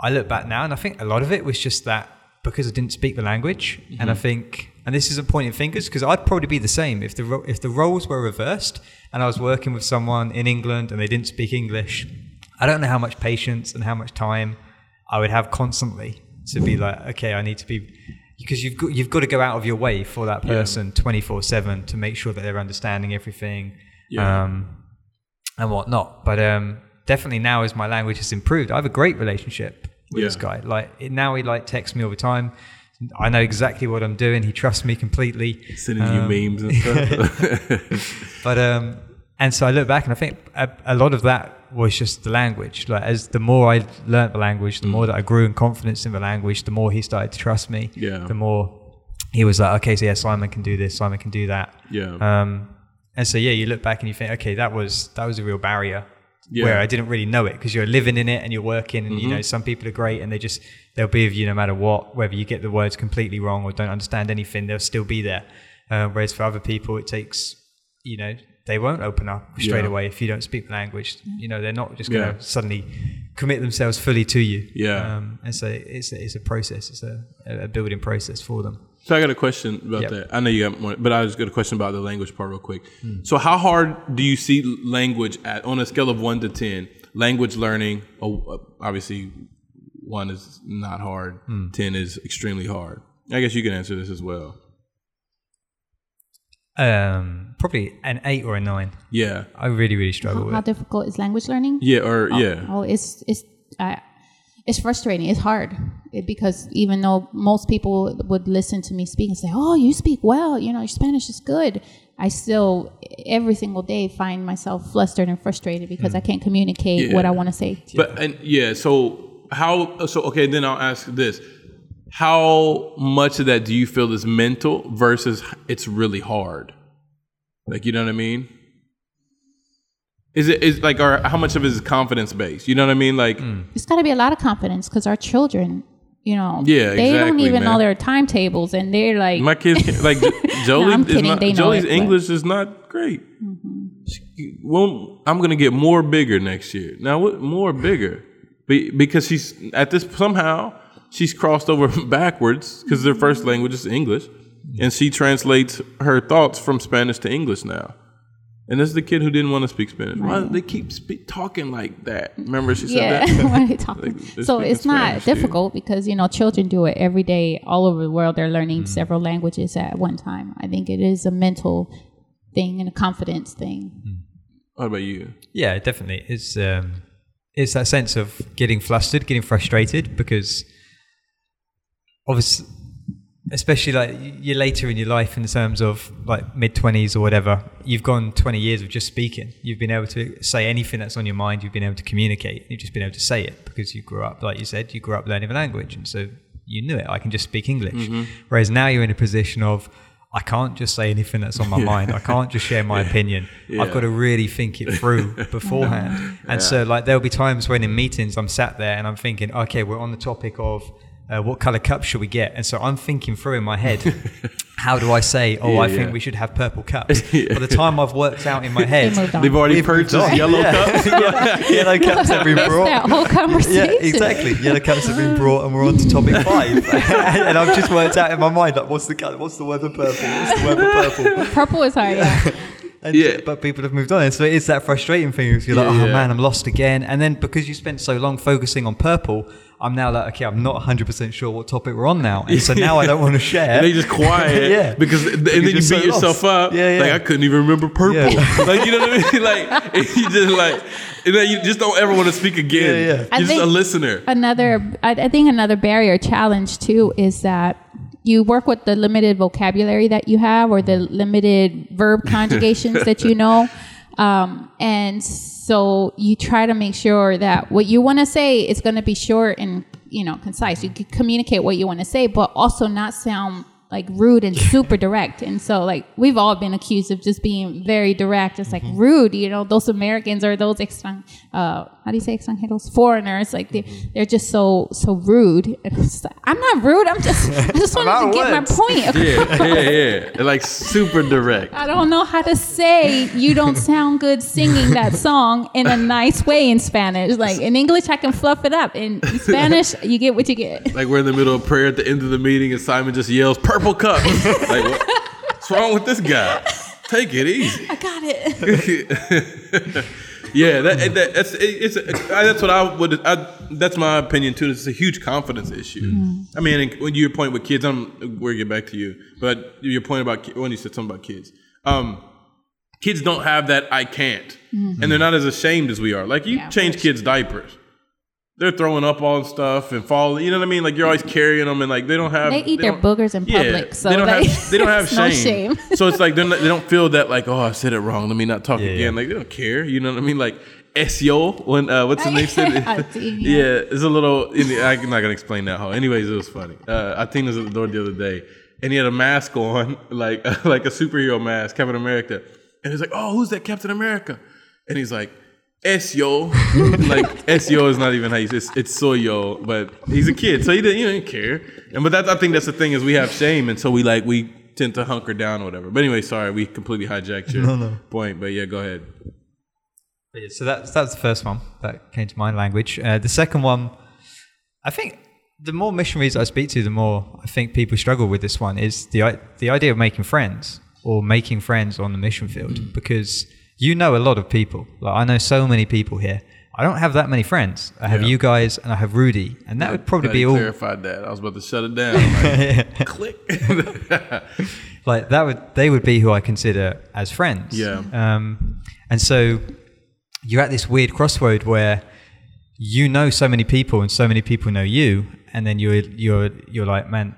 i look back now and i think a lot of it was just that because i didn't speak the language and i think and this isn't pointing fingers because I'd probably be the same if the ro- if the roles were reversed and I was working with someone in England and they didn't speak English. I don't know how much patience and how much time I would have constantly to be like, okay, I need to be because you've got you've got to go out of your way for that person twenty four seven to make sure that they're understanding everything,
Yeah.
um, and whatnot. But um, definitely now as my language has improved, I have a great relationship with this guy. Like it, now, he like texts me all the time. I know exactly what I'm doing. He trusts me completely.
Sending
Um,
you memes and stuff.
But um, and so I look back and I think a, a lot of that was just the language. Like as the more I learnt the language,
Mm.
the more that I grew in confidence in the language, the more he started to trust me.
Yeah.
The more he was like, okay, so yeah, Simon can do this, Simon can do that.
yeah.
Um, and so yeah, you look back and you think, okay, that was that was a real barrier.
Yeah.
Where I didn't really know it because you're living in it and you're working, and you
Mm-hmm.
know some people are great and they just they'll be with you no matter what, whether you get the words completely wrong or don't understand anything, they'll still be there. Uh, whereas for other people, it takes you know they won't open up straight
Yeah.
away if you don't speak the language. You know they're not just going to
Yeah.
suddenly commit themselves fully to you.
Yeah.
um, and so it's a, it's a process, it's a, a building process for them.
So I got a question about
Yep.
that. I know you got more, but I just got a question about the language part real quick.
Hmm.
So how hard do you see language at on a scale of one to ten? Language learning, oh, obviously, one is not hard.
Hmm.
Ten is extremely hard. I guess you can answer this as well.
Um, probably an eight or a nine.
Yeah,
I really really struggle
How,
with.
how difficult is language learning?
yeah, or yeah,
Oh, it's it's uh, it's frustrating. It's hard it, because even though most people would listen to me speak and say, "Oh, you speak well," you know, your Spanish is good. I still every single day find myself flustered and frustrated because I can't communicate what I want to say.
But and yeah, so how? So okay, then I'll ask this: How much of that do you feel is mental versus it's really hard? Like you know what I mean? Is it is like or how much of it is confidence based? You know what I mean? Like
It's got to be a lot of confidence because our children, you know,
Yeah,
they don't even
man.
know their timetables and they're like,
my kids, like Jolie,
I'm
is
kidding,
not, Jolie's
it, but- Mm-hmm.
English is not great. She- well, I'm gonna get more bigger next year. Now, what more bigger? Be, because she's at this somehow she's crossed over backwards because their first language is English, and she translates her thoughts from Spanish to English now. And this is the kid who didn't want to speak Spanish. Why do they keep spe- talking like that? Remember she said
yeah,
that.
when they talk.
Like,
so it's not
Spanish, dude.
difficult because you know children do it every day all over the world. They're learning
Mm.
several languages at one time. I think it is a mental thing and a confidence thing.
What about you?
Yeah, definitely. It's um, it's that sense of getting flustered, getting frustrated because obviously, especially like you're later in your life in terms of like mid twenties or whatever. You've gone twenty years of just speaking. You've been able to say anything that's on your mind. You've been able to communicate. You've just been able to say it because you grew up, like you said, you grew up learning the language, and so you knew it. I can just speak English. Mm-hmm. Whereas now you're in a position of I can't just say anything that's on my mind. I can't just share my opinion.
Yeah.
I've got to really think it through beforehand. And so, like, there'll be times when in meetings I'm sat there and I'm thinking, okay, we're on the topic of uh, what color cups should we get? And so I'm thinking through in my head, how do I say, oh,
Yeah,
I think we should have purple cups? By the time I've worked out in my head,
They moved on.
They've already
We've moved
purchased
on.
yellow cups.
yellow cups have been brought.
that whole conversation.
Yeah, exactly. Yellow cups have been brought, and we're on to topic five. and I've just worked out in my mind, like, what's the colour? What's the word for purple? What's the word for purple?
Purple is hard. Yeah.
And
Yeah.
but people have moved on, and so it's that frustrating thing. Because you're like, oh
yeah.
man, I'm lost again. And then because you spent so long focusing on purple, I'm now like, okay, I'm not 100 percent sure what topic we're on now, and so now I don't want to share.
And they just quiet,
Yeah.
Because and then you beat
so
yourself
lost.
up.
Yeah, yeah.
Like I couldn't even remember purple.
Yeah.
like you know what I mean? Like and you just like, and then you just don't ever want to speak again.
Yeah, yeah.
You're
I
just
think-
a listener.
another I, I think another barrier challenge too is that you work with the limited vocabulary that you have or the limited verb conjugations that you know um, and so you try to make sure that what you want to say is going to be short and you know concise. You can communicate what you want to say but also not sound like rude and super direct and so like we've all been accused of just being very direct it's like rude you know those americans or those extran- uh how do you say extranjeros foreigners like they, they're just so so rude and it's just like, i'm not rude i'm just i just
I'm
wanted to
of
get my point across.
Yeah, yeah, yeah. Like super direct.
I don't know how to say you don't sound good singing that song in a nice way in Spanish. Like in English, I can fluff it up. In Spanish, you get what you get.
Like we're in the middle of prayer at the end of the meeting, and Simon just yells "purple." Purple cups. like, what, what's wrong with this guy? Take it easy.
I got it.
Yeah, that, that that's it, it's I, that's what I would. I, that's my opinion too. It's a huge confidence issue. I mean, when your point with kids, I'm we'll get back to you, but your point about when you said something about kids, um, kids don't have that I can't, and they're not as ashamed as we are. Like you
Yeah,
change kids' diapers. They're throwing up all stuff and falling. You know what I mean? Like you're always carrying them, and like they don't have.
They eat their boogers in public, so
they don't
they-
have. They don't have shame.
no shame.
so it's like they're not, they don't feel that like oh I said it wrong. Let me not talk
Yeah,
again.
yeah.
Like they don't care. You know what I mean? Like SEO when uh, what's the name said?
I
yeah.
yeah.
it's a little. I'm not gonna explain that. How? Anyways, it was funny. Uh, I think it was at the door the other day, and he had a mask on, like like a superhero mask, Captain America, and he's like, "Oh, who's that Captain America?" And he's like. SEO, like SEO is not even how you say it's, it's soyo, but he's a kid, so he didn't, he didn't care. And but that's I think that's the thing is we have shame, and so we like we tend to hunker down or whatever. But anyway, sorry, we completely hijacked your point. But yeah, go ahead.
Yeah, so that's that's the first one that came to my Language. Uh, the second one, I think, the more missionaries I speak to, the more I think people struggle with this one. Is the the idea of making friends or making friends on the mission field because you know a lot of people. Like I know so many people here. I don't have that many friends. I have
Yeah.
you guys and I have Rudy, and that would probably be all.
clarified that. I was about to shut it down. Like, click.
like that would they would be who I consider as friends.
Yeah.
Um, and so you're at this weird crossroad where you know so many people and so many people know you, and then you're you're you're like, man,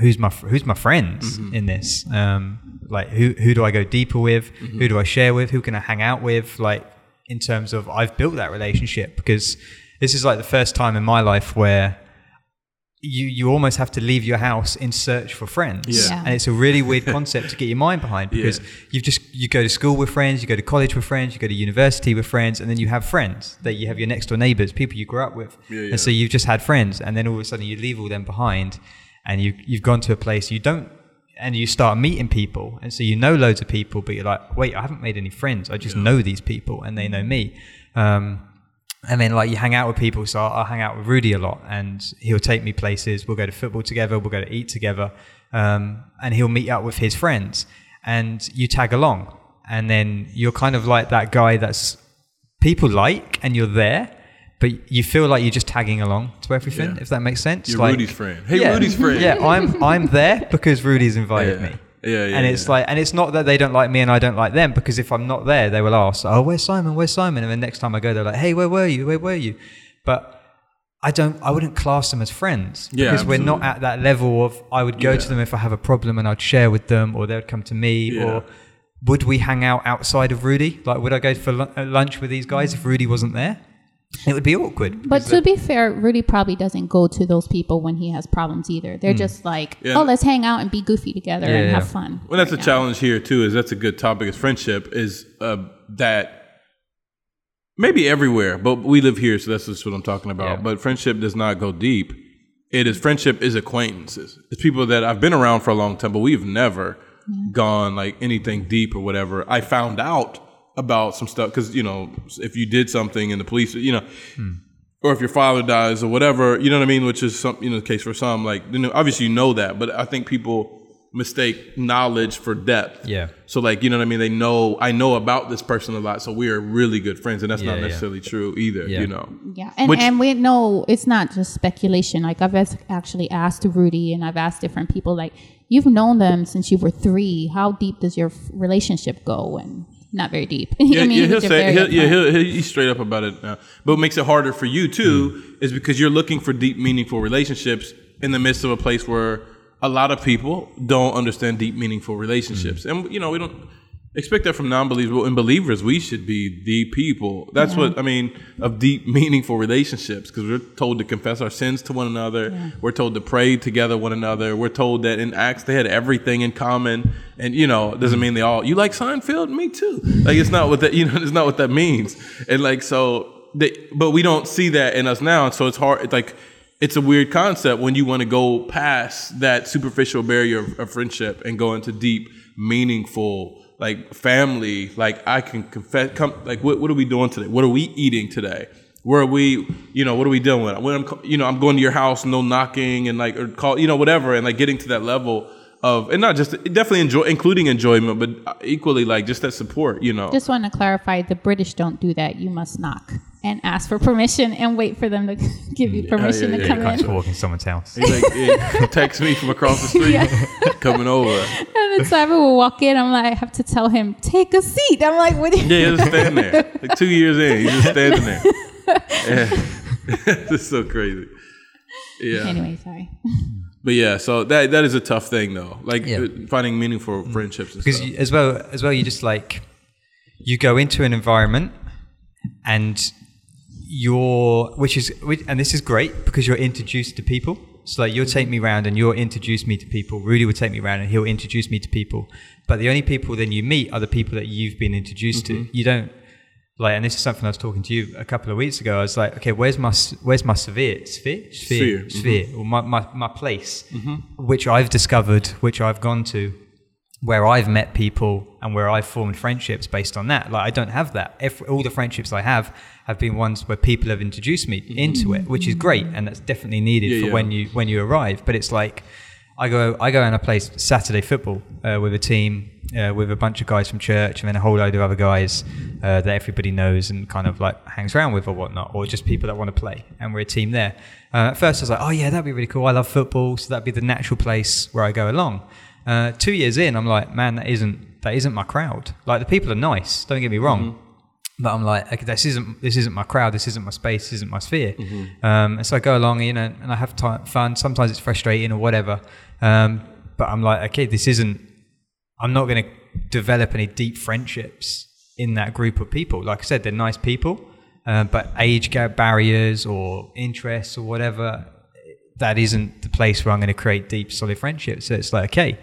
who's my who's my friends
Mm-hmm.
in this? Um, like who who do I go deeper with?
Mm-hmm.
Who do I share with? Who can I hang out with? Like in terms of I've built that relationship because this is like the first time in my life where you you almost have to leave your house in search for friends
Yeah.
Yeah.
and it's a really weird concept to get your mind behind because
Yeah.
you've just you go to school with friends you go to college with friends you go to university with friends and then you have friends that you have your next door neighbors people you grew up with
Yeah, yeah.
and so you've just had friends and then all of a sudden you leave all them behind and you you've gone to a place you don't and you start meeting people and so you know loads of people but you're like wait i haven't made any friends. I just know these people and they know me. Um, and then like you hang out with people so I'll, I'll hang out with rudy a lot and he'll take me places. We'll go to football together we'll go to eat together um, and he'll meet up with his friends and you tag along. And then you're kind of like that guy that's people like and you're there but you feel like you're just tagging along to everything
Yeah.
if that makes sense
You're
like,
Rudy's friend. Hey,
yeah,
Rudy's friend.
yeah i'm i'm there because rudy's invited
Yeah.
me
Yeah, yeah,
and it's
yeah.
like and it's not that they don't like me and i don't like them because if i'm not there they will ask oh where's simon where's simon and then next time i go they're like hey where were you where were you but I don't. I wouldn't class them as friends
Yeah,
because we're not at that level of. I would go
Yeah.
to them if I have a problem and I'd share with them, or they would come to me,
Yeah.
or would we hang out outside of Rudy? Like, would I go for uh, lunch with these guys if Rudy wasn't there? It would be awkward.
But to be fair, Rudy probably doesn't go to those people when he has problems either. They're just like,
Yeah.
oh, let's hang out and be goofy together
Yeah,
and
yeah.
have fun.
Well, that's
right
a
now.
challenge here too. Is that's a good topic. Is friendship is uh, that maybe everywhere, but we live here, so that's just what I'm talking about.
Yeah.
But friendship does not go deep. It is friendship is acquaintances. It's people that I've been around for a long time, but we've never gone like anything deep or whatever. I found out about some stuff because you know if you did something and the police, you know, or if your father dies or whatever, you know what I mean, which is some, you know, the case for some. Like, you know, obviously you know that, but I think people mistake knowledge for depth.
Yeah.
So like, you know what I mean? They know I know about this person a lot, so we are really good friends, and that's
Yeah,
not
yeah.
necessarily true either.
Yeah.
You know.
Yeah, and,
Which-
and we know it's not just speculation. Like I've actually asked Rudy, and I've asked different people. Like you've known them since you were three. How deep does your relationship go? And not very deep. I mean,
yeah, he'll say, he'll, yeah, he'll, he'll, he's straight up about it now. But what makes it harder for you too is because you're looking for deep, meaningful relationships in the midst of a place where a lot of people don't understand deep, meaningful relationships, mm. and you know we don't expect that from non-believers. But in believers, we should be the people. That's what I mean of deep, meaningful relationships because we're told to confess our sins to one another. We're told to pray together one another. We're told that in Acts they had everything in common, and you know it doesn't mean they all. You like Seinfeld? Me too. Like it's not what that you know. It's not what that means. And like so, they, but we don't see that in us now, and so it's hard. It's like it's a weird concept when you want to go past that superficial barrier of, of friendship and go into deep, meaningful, like family. Like I can confess, come, like what, what are we doing today? What are we eating today? Where are we, you know, what are we dealing with? When I'm, you know, I'm going to your house, no knocking, and like, or call, you know, whatever, and like getting to that level of, and not just definitely enjoy, including enjoyment, but equally like just that support, you know.
Just want to clarify: the British don't do that. You must knock and ask for permission and wait for them to give you permission
yeah,
to
yeah,
come
You can't
in.
just walk in someone's house.
He's like, yeah, text me from across the street, coming over.
And then Simon will walk in. I'm like, I have to tell him, take a seat. I'm like, what? do you-
Yeah, he's just standing there. Like two years in, he's just standing there. Yeah. it's so crazy. Yeah.
Anyway, sorry.
But yeah, so that that is a tough thing though. Like
Yeah.
finding meaningful mm. friendships and
because
stuff.
you, as well as well you just like you go into an environment and you're which is which, and this is great because you're introduced to people. So like you'll take me around and you'll introduce me to people. Rudy will take me around and he'll introduce me to people. But the only people then you meet are the people that you've been introduced to. Mm-hmm. You don't like and this is something i was talking to you a couple of weeks ago. I was like okay where's my where's my sphere? Sphere?
Sphere,
sphere mm-hmm. sphere or my, my, my place mm-hmm. which i've discovered which i've gone to where I've met people and where I've formed friendships based on that. Like I don't have that. If all the friendships I have have been ones where people have introduced me into it, which is great and that's definitely needed
Yeah,
for
yeah.
when you when you arrive. But it's like I go I go and I play Saturday football uh, with a team uh, with a bunch of guys from church and then a whole load of other guys uh, that everybody knows and kind of like hangs around with or whatnot, or just people that want to play. And we're a team there. Uh, at first, I was like, oh yeah, that'd be really cool. I love football, so that'd be the natural place where I go along. Uh, two years in, I'm like, man, that isn't that isn't my crowd. Like the people are nice, don't get me wrong, but I'm like, okay, this isn't this isn't my crowd. This isn't my space. This isn't my sphere. Um, and so I go along, you know, and I have ti fun. Sometimes it's frustrating or whatever. Um, but I'm like, okay, this isn't. I'm not going to develop any deep friendships in that group of people. Like I said, they're nice people, uh, but age gap barriers or interests or whatever, that isn't the place where I'm going to create deep, solid friendships. So it's like, okay,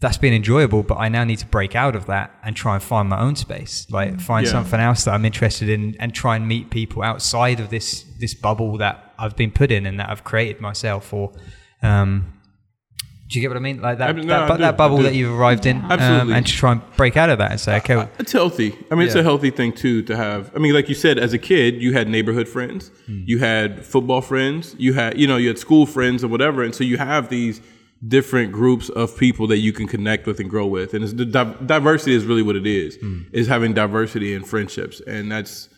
that's been enjoyable, but I now need to break out of that and try and find my own space. Like find
Yeah.
something else that I'm interested in and try and meet people outside of this this bubble that I've been put in and that I've created myself. Or um, do you get what I mean? Like that
I do- no,
that, bu- that bubble that you've arrived in, um,
Absolutely.
and to try and break out of that and say, okay, well,
It's healthy. I mean, it's a healthy thing too to have. I mean, like you said, as a kid, you had neighborhood friends,
Hmm.
you had football friends, you had you know you had school friends or whatever, and so you have these different groups of people that you can connect with and grow with, and it's the di- diversity is really what it is.
Hmm.
Is having diversity in friendships, and that's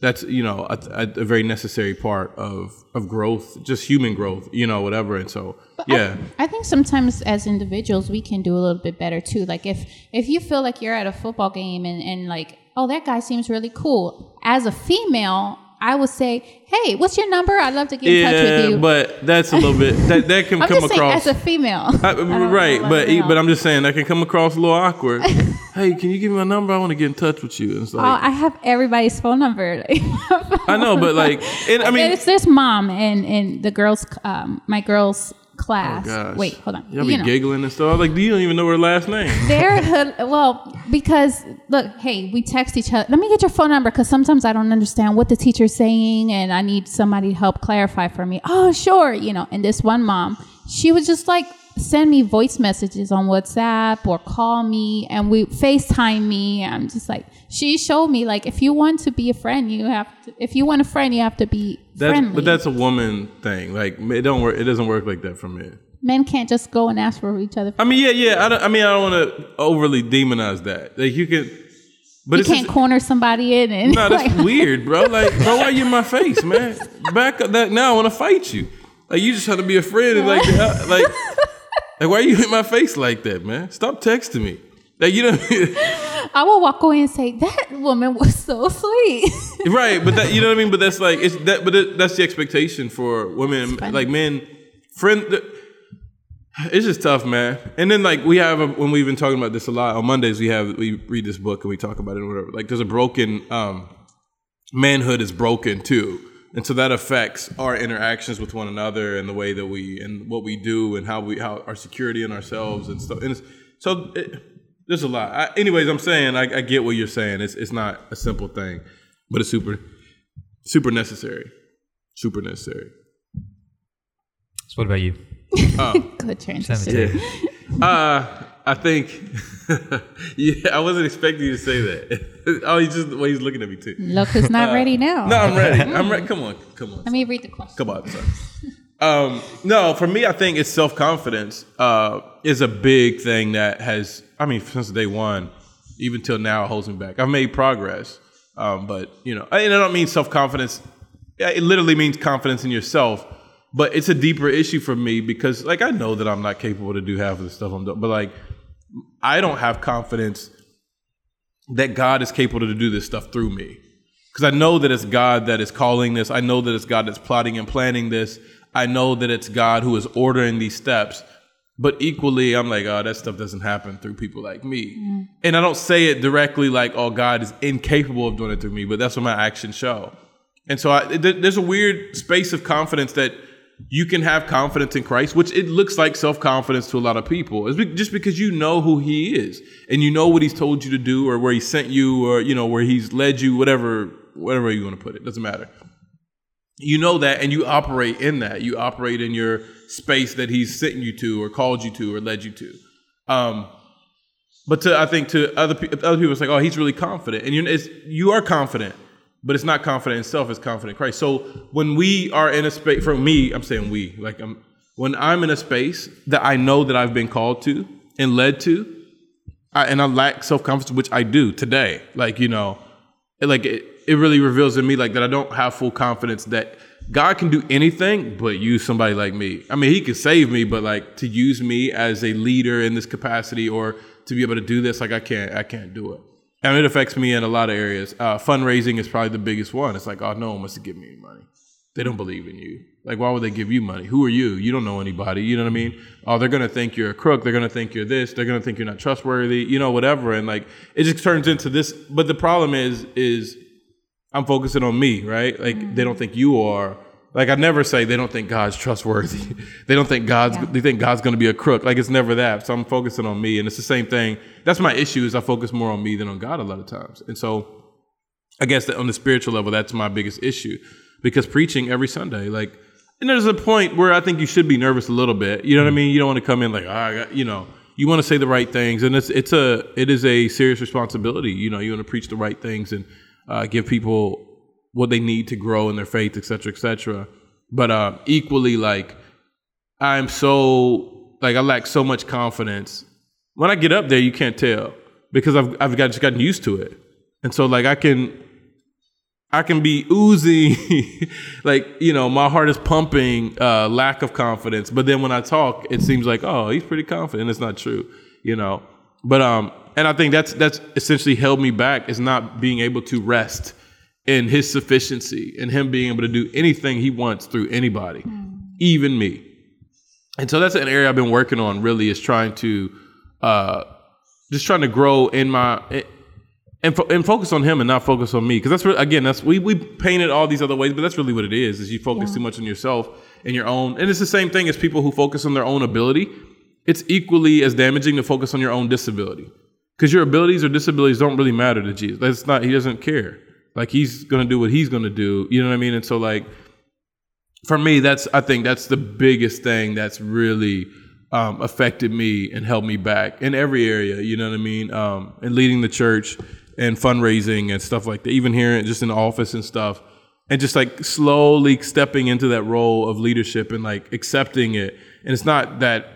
that's you know a, a, a very necessary part of of growth, just human growth, you know, whatever. And so yeah,
I think sometimes as individuals we can do a little bit better too. Like if if you feel like you're at a football game and, and like, oh that guy seems really cool. As a female, I would say, Hey, what's your number? I'd love to get in touch with
yeah,
you.
but that's a little bit that that can
I'm
come
just saying
across.
as a female.
I-
I
right, but but I'm just saying that can come across a little awkward. hey, can you give me my number? I want to get in touch with you. And it's
Oh, I have everybody's phone number.
I know, but like, and I mean,
there's, there's mom and and the girls, um, my girls class.
Oh.
Wait, hold on.
y'all be
You know.
giggling and stuff. Like, you don't even know her last name.
They're well because look, hey, we text each other. Let me get your phone number because sometimes I don't understand what the teacher's saying, and I need somebody to help clarify for me. Oh, sure, you know. And this one mom, she was just like send me voice messages on WhatsApp or call me, and we Facetime me. I'm just like, she showed me like if you want to be a friend, you have to. If you want a friend, you have to be
That's,
friendly.
but that's a woman thing. Like, it don't work. It doesn't work like that for men.
Men can't just go and ask for each other.
I mean, yeah, yeah. I, don't, I mean, I don't want to overly demonize that. Like, you can, but
you can't
just,
corner somebody in and
no, that's
like,
weird, bro. Like, bro, why you in my face, man? Back up that now. I want to fight you. Like, you just trying to be a friend and like, uh, like, like, why are you in my face like that, man? Stop texting me. Like, you know,
I will walk away and say that woman was so sweet.
right? But that, you know what I mean? But that's like, it's that, but it, that's the expectation for women, like men, friend. It's just tough, man. And then like we have a, when we've been talking about this a lot on Mondays, we have we read this book and we talk about it or whatever. Like there's a broken um, manhood is broken too, and so that affects our interactions with one another and the way that we and what we do and how we how our security in ourselves and stuff. And it's, so it, there's a lot. I, anyways, I'm saying I, I get what you're saying. It's it's not a simple thing, but it's super super necessary, super necessary.
so what about you?
Good transition.
Seventeen.
Uh, I think, yeah, I wasn't expecting you to say that. oh, he's just the way he's looking at me too.
Look, who's not ready now.
No, I'm ready. I'm ready. Come on, come on.
Let me read the question.
Come on. Um, no, for me, I think it's self confidence uh, is a big thing that has. I mean, since day one, even till now, holds me back. I've made progress, um, but you know, and I don't mean self confidence. It literally means confidence in yourself. But it's a deeper issue for me because, like, I know that I'm not capable to do half of the stuff I'm doing. But like, I don't have confidence that God is capable to do this stuff through me. Because I know that it's God that is calling this. I know that it's God that's plotting and planning this. I know that it's God who is ordering these steps. But equally, I'm like, oh, that stuff doesn't happen through people like me. Mm-hmm. And I don't say it directly like, oh, God is incapable of doing it through me, but that's what my actions show. And so I, th- there's a weird space of confidence that you can have confidence in Christ, which it looks like self confidence to a lot of people. It's just because you know who He is and you know what He's told you to do, or where He sent you, or you know where He's led you, whatever, whatever you want to put it, doesn't matter. You know that, and you operate in that. You operate in your space that He's sent you to, or called you to, or led you to. Um, but to I think to other other people, it's like, oh, he's really confident, and you it's, you are confident, but it's not confident in self; it's confident in Christ. So when we are in a space, for me, I'm saying we, like I'm, when I'm in a space that I know that I've been called to and led to, I, and I lack self confidence, which I do today. Like you know, it, like it, it really reveals in me like that I don't have full confidence that God can do anything but use somebody like me. I mean, He can save me, but like to use me as a leader in this capacity or to be able to do this, like I can't, I can't do it. And it affects me in a lot of areas. Uh, fundraising is probably the biggest one. It's like, oh, no one wants to give me any money. They don't believe in you. Like, why would they give you money? Who are you? You don't know anybody. You know what I mean? Oh, they're gonna think you're a crook. They're gonna think you're this. They're gonna think you're not trustworthy. You know, whatever. And like, it just turns into this. But the problem is, is I'm focusing on me, right? Like, they don't think you are. Like, I never say they don't think God's trustworthy. they don't think God's.
Yeah.
They think God's gonna be a crook. Like, it's never that. So I'm focusing on me, and it's the same thing. That's my issue. Is I focus more on me than on God a lot of times, and so. I guess that on the spiritual level, that's my biggest issue because preaching every Sunday, like, and there's a point where I think you should be nervous a little bit. You know what I mean? You don't want to come in like, ah, I got, you know, you want to say the right things, and it's it's a it is a serious responsibility. You know, you want to preach the right things and uh, give people what they need to grow in their faith, et cetera, et cetera. But uh, equally, like, I'm so like I lack so much confidence. When I get up there, you can't tell because I've I've got just gotten used to it, and so like I can I can be oozing, like you know, my heart is pumping, uh, lack of confidence. But then when I talk, it seems like, oh, he's pretty confident. It's not true, you know. But um, and I think that's that's essentially held me back is not being able to rest in His sufficiency and Him being able to do anything He wants through anybody, even me. And so that's an area I've been working on. Really, is trying to, uh, just trying to grow in my and fo- and focus on him and not focus on me because that's again that's we we painted all these other ways but that's really what it is is you focus
Yeah.
too much on yourself and your own and it's the same thing as people who focus on their own ability it's equally as damaging to focus on your own disability because your abilities or disabilities don't really matter to Jesus that's not he doesn't care like he's gonna do what he's gonna do you know what I mean and so like for me that's I think that's the biggest thing that's really um, affected me and held me back in every area. You know what I mean? Um, and leading the church and fundraising and stuff like that. Even here, just in the office and stuff, and just like slowly stepping into that role of leadership and like accepting it. And it's not that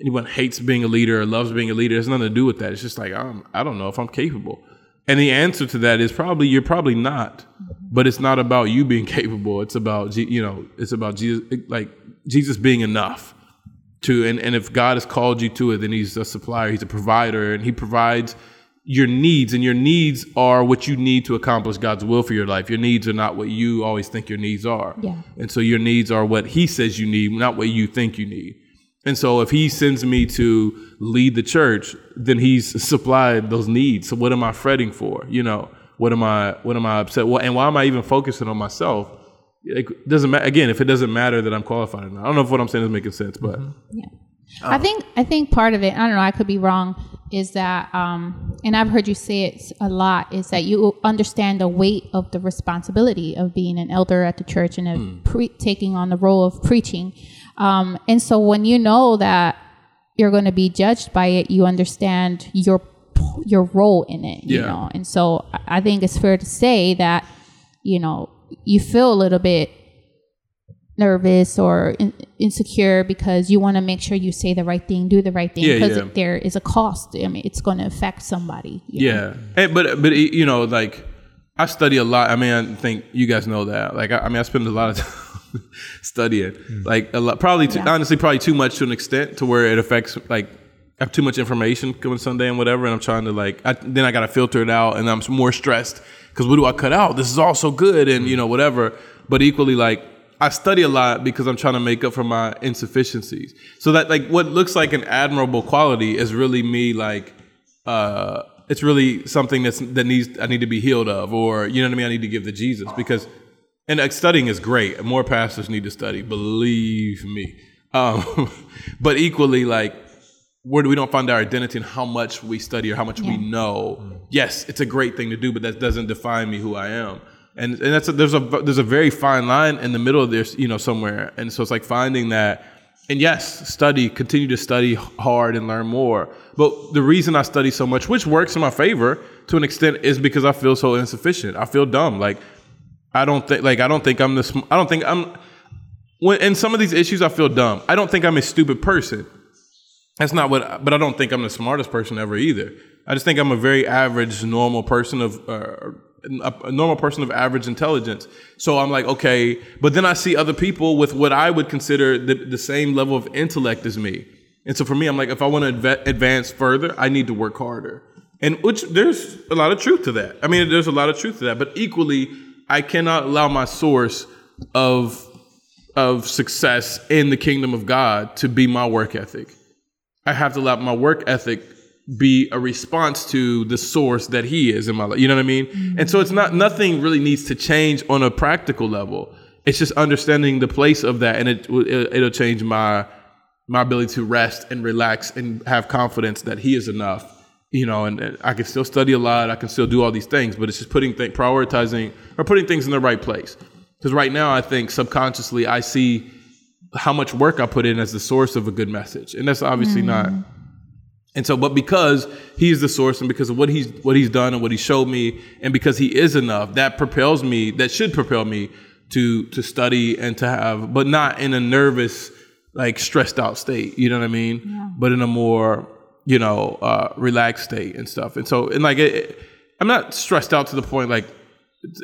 anyone hates being a leader or loves being a leader. It has nothing to do with that. It's just like I'm, I don't know if I'm capable. And the answer to that is probably you're probably not. But it's not about you being capable. It's about you know, it's about Jesus like Jesus being enough to and, and if God has called you to it, then he's a supplier, he's a provider, and he provides your needs, and your needs are what you need to accomplish God's will for your life. Your needs are not what you always think your needs are.
Yeah.
And so your needs are what he says you need, not what you think you need. And so if he sends me to lead the church, then he's supplied those needs. So what am I fretting for? You know, what am I what am I upset? Well, and why am I even focusing on myself? It doesn't matter again if it doesn't matter that I'm qualified or not. I don't know if what I'm saying is making sense, but
Yeah. I think I think part of it, I don't know, I could be wrong, is that um and I've heard you say it a lot, is that you understand the weight of the responsibility of being an elder at the church and of pre- taking on the role of preaching. Um and so when you know that you're going to be judged by it, you understand your your role in it. You
Yeah.
know, and so I- think it's fair to say that you know you feel a little bit nervous or in, insecure because you want to make sure you say the right thing, do the right thing,
Yeah,
because
yeah.
there is a cost. I mean, it's going to affect somebody.
Yeah, Hey, but but you know, like I study a lot. I mean, I think you guys know that. Like, I, I mean, I spend a lot of time studying. Like, a lot, probably too,
Yeah.
honestly, probably too much to an extent to where it affects like. I have too much information coming Sunday and whatever, and I'm trying to like. I, then I got to filter it out, and I'm more stressed because what do I cut out? This is all so good, and you know whatever. But equally, like I study a lot because I'm trying to make up for my insufficiencies. So that like what looks like an admirable quality is really me like uh it's really something that's that needs I need to be healed of or you know what I mean I need to give to Jesus because and like, studying is great. More pastors need to study, believe me. Um but equally like where we don't find our identity in how much we study or how much we
Yeah.
know. Yes, it's a great thing to do, but that doesn't define me who I am. And and that's a, there's a there's a very fine line in the middle of this, you know, somewhere. And so it's like finding that. And yes, study, continue to study hard and learn more. But the reason I study so much, which works in my favor to an extent, is because I feel so insufficient. I feel dumb. Like I don't think like I don't think I'm the sm- I don't think I'm when in some of these issues I feel dumb. I don't think I'm a stupid person. That's not what, but I don't think I'm the smartest person ever either. I just think I'm a very average, normal person of, uh, a, normal person of average intelligence. So I'm like, okay, but then I see other people with what I would consider the, the same level of intellect as me. And so for me, I'm like, if I want to adva- advance further, I need to work harder. And which there's a lot of truth to that. I mean, there's a lot of truth to that. But equally, I cannot allow my source of of success in the kingdom of God to be my work ethic. I have to let my work ethic be a response to the source that he is in my life. You know what I mean? And so it's not nothing really needs to change on a practical level. It's just understanding the place of that, and it it- it'll change my my ability to rest and relax and have confidence that he is enough. You know, and, and I can still study a lot. I can still do all these things, but it's just putting th- prioritizing or putting things in the right place. Because right now, I think subconsciously I see how much work I put in as the source of a good message, and that's obviously not. Mm. And so, but because he's the source, and because of what he's what he's done and what he showed me, and because he is enough, that propels me. That should propel me to to study and to have, but not in a nervous, like stressed out state. You know what I mean? But in a more you know uh, relaxed state and stuff. And so, and like, it, it- I'm not stressed out to the point like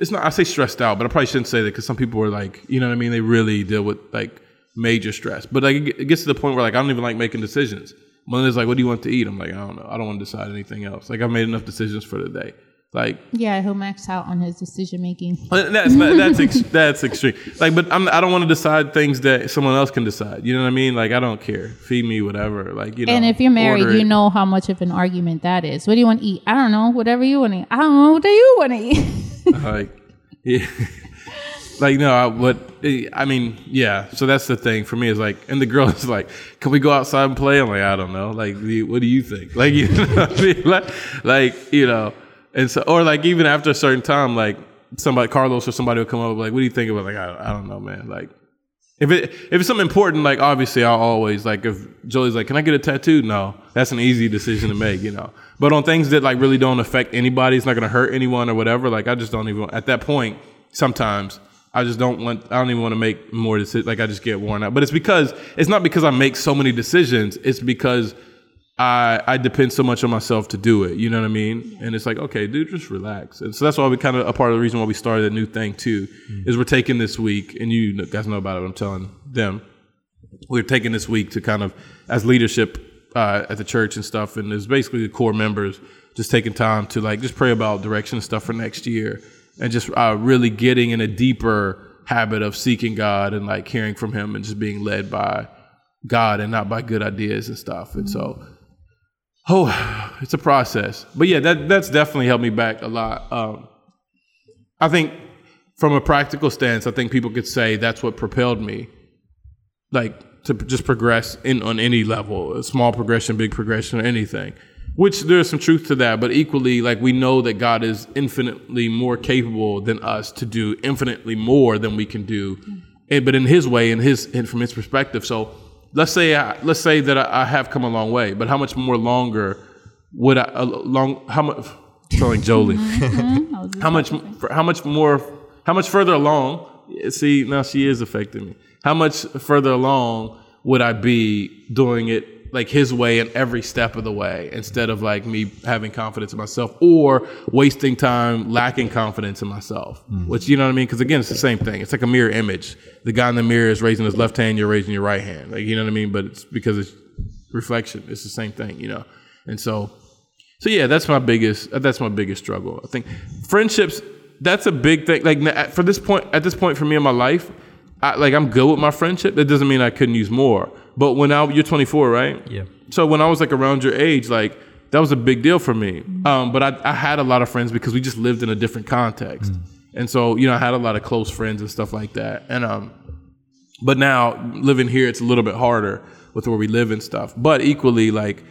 it's not. I say stressed out, but I probably shouldn't say that because some people are like, you know what I mean. They really deal with like major stress, but like it it gets to the point where like I don't even like making decisions. Melinda's like, "What do you want to eat?" I'm like, "I don't know. I don't want to decide anything else. Like I've made enough decisions for the day." Like
Yeah, he'll max out on his decision making.
that's not, that's ex- that's extreme. Like, but I'm, I don't want to decide things that someone else can decide. You know what I mean? Like I don't care. Feed me whatever. Like you know.
And if you're married, you know how much of an argument that is. What do you want to eat? I don't know. Whatever you want to eat. I don't know. What do you want to eat?
like yeah like no I, eh, i mean yeah so that's the thing for me is like and the girl is like can we go outside and play i'm like i don't know like what do you think like you know what I mean? like, like you know and so or like even after a certain time like somebody carlos or somebody will come up like what do you think about like i, I don't know man like if it if it's something important, like obviously I'll always like if Jolie's like, "Can I get a tattoo?" No, that's an easy decision to make, you know. But on things that like really don't affect anybody, it's not going to hurt anyone or whatever. Like I just don't even at that point. Sometimes I just don't want. I don't even want to make more decisions. Like I just get worn out. But it's because it's not because I make so many decisions. It's because I I depend so much on myself to do it. You know what I mean? And it's like, okay, dude, just relax. And so that's why we kind of a part of the reason why we started a new thing too is we're taking this week, and you guys know about it. I'm telling them we're taking this week to kind of as leadership uh, at the church and stuff, and it's basically the core members just taking time to like just pray about direction and stuff for next year, and just uh, really getting in a deeper habit of seeking God and like hearing from Him and just being led by God and not by good ideas and stuff. And so, oh, it's a process. But yeah, that that's definitely helped me back a lot. Um, I think from a practical stance, I think people could say that's what propelled me like to just progress in on any level, small progression, big progression, or anything. Which there's some truth to that, but equally, like we know that God is infinitely more capable than us to do infinitely more than we can do, and, but in His way, in His and from His perspective. So let's say I, let's say that I, I have come a long way, but how much more longer would I a long how much? Like Jolie. Mm-hmm. Mm-hmm.
I was
how much
about to say.
how much more how much further along see now she is affecting me how much further along would i be doing it like his way in every step of the way instead of like me having confidence in myself or wasting time lacking confidence in myself mm-hmm. which you know what i mean because again it's the same thing it's like a mirror image the guy in the mirror is raising his left hand you're raising your right hand like you know what i mean but it's because it's reflection it's the same thing you know and so so yeah, that's my biggest that's my biggest struggle. I think friendships that's a big thing. Like for this point at this point for me in my life, I, like I'm good with my friendship. That doesn't mean I couldn't use more. But when I you're 24, right?
Yeah.
So when I was like around your age, like that was a big deal for me. Um, but I, I had a lot of friends because we just lived in a different context, and so you know I had a lot of close friends and stuff like that. And um, but now living here, it's a little bit harder with where we live and stuff. But equally, like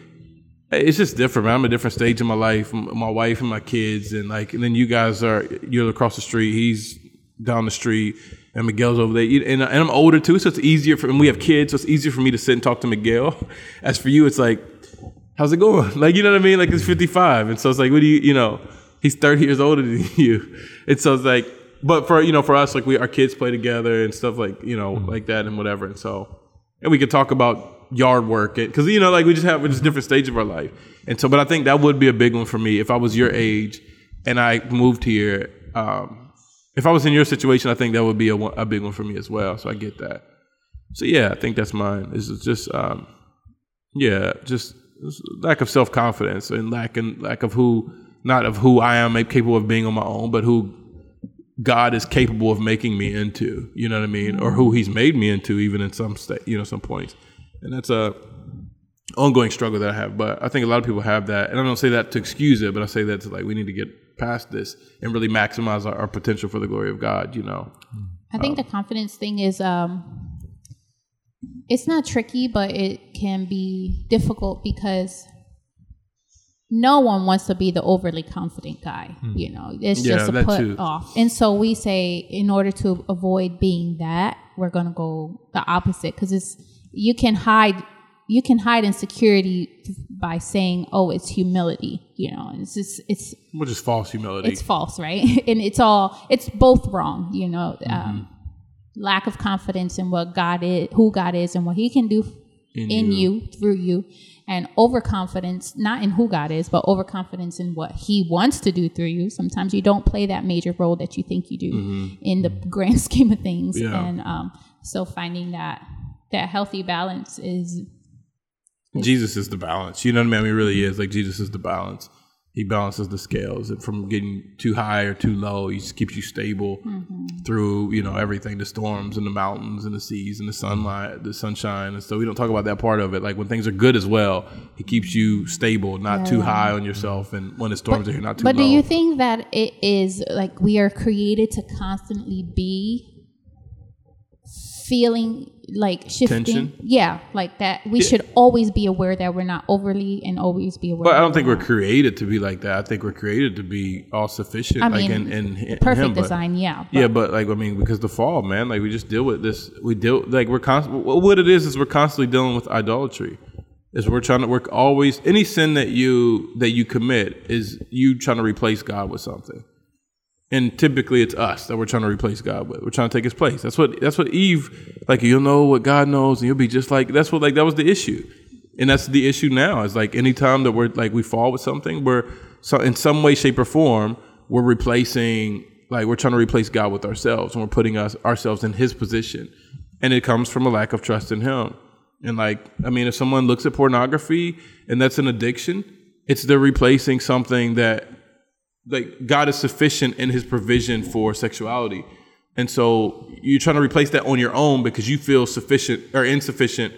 it's just different. Man. I'm a different stage in my life. My wife and my kids, and like, and then you guys are you're across the street. He's down the street, and Miguel's over there. And, and I'm older too, so it's easier for. And we have kids, so it's easier for me to sit and talk to Miguel. As for you, it's like, how's it going? Like, you know what I mean? Like, it's 55, and so it's like, what do you, you know? He's 30 years older than you, and so it's like, but for you know, for us, like we our kids play together and stuff like you know, like that and whatever, and so and we could talk about yard work because you know like we just have we're just different stage of our life and so but i think that would be a big one for me if i was your age and i moved here um, if i was in your situation i think that would be a, a big one for me as well so i get that. So yeah i think that's mine. Is just um, yeah just lack of self-confidence and lack and lack of who not of who i am capable of being on my own but who God is capable of making me into, you know what I mean, or who He's made me into, even in some state, you know, some points, and that's a ongoing struggle that I have. But I think a lot of people have that, and I don't say that to excuse it, but I say that to like we need to get past this and really maximize our, our potential for the glory of God, you know.
I think the confidence thing is um it's not tricky, but it can be difficult because no one wants to be the overly confident guy. You know, it's
Hmm. Yeah,
just a put
too.
off. And so we say, in order to avoid being that, we're going to go the opposite because it's you can hide you can hide insecurity by saying, "Oh, it's humility." You know, it's just it's
Which is false humility.
it's false, right? and it's all it's both wrong, you know. Um, lack of confidence in what God is, who God is, and what He can do in, you. through you, and overconfidence not in who God is, but overconfidence in what He wants to do through you. Sometimes you don't play that major role that you think you do in the grand scheme of things,
Yeah.
and um, so finding that that healthy balance is
Jesus is the balance. You know what I mean? I mean, really is. Like Jesus is the balance. He balances the scales and from getting too high or too low. He just keeps you stable mm-hmm. through, you know, everything, the storms and the mountains and the seas and the sunlight, the sunshine. And so we don't talk about that part of it. Like when things are good as well, he keeps you stable, not too high on yourself. And when the storms are here, not too high.
But
low.
do you think that it is like we are created to constantly be feeling like shifting?
Tension?
Yeah, like that. We should always be aware that we're not overly and always be aware.
but I don't think
we're
we're created to be like that. I think we're created to be all sufficient.
I
like
mean,
in, in, in
perfect
him, but-
design. Yeah, but
yeah, but like I mean, because the fall, man, like we just deal with this. We deal like we're constant. What it is is we're constantly dealing with idolatry. Is we're trying to work always any sin that you that you commit is you trying to replace God with something, and typically it's us that we're trying to replace God with. We're trying to take His place. That's what that's what Eve like. You'll know what God knows, and you'll be just like. That's what like that was the issue, and that's the issue now. Is like anytime that we're like we fall with something, we're so in some way, shape, or form, we're replacing like we're trying to replace God with ourselves, and we're putting us ourselves in His position, and it comes from a lack of trust in Him. And like, I mean, if someone looks at pornography and that's an addiction, it's they're replacing something that like God is sufficient in his provision for sexuality. And so you're trying to replace that on your own because you feel sufficient or insufficient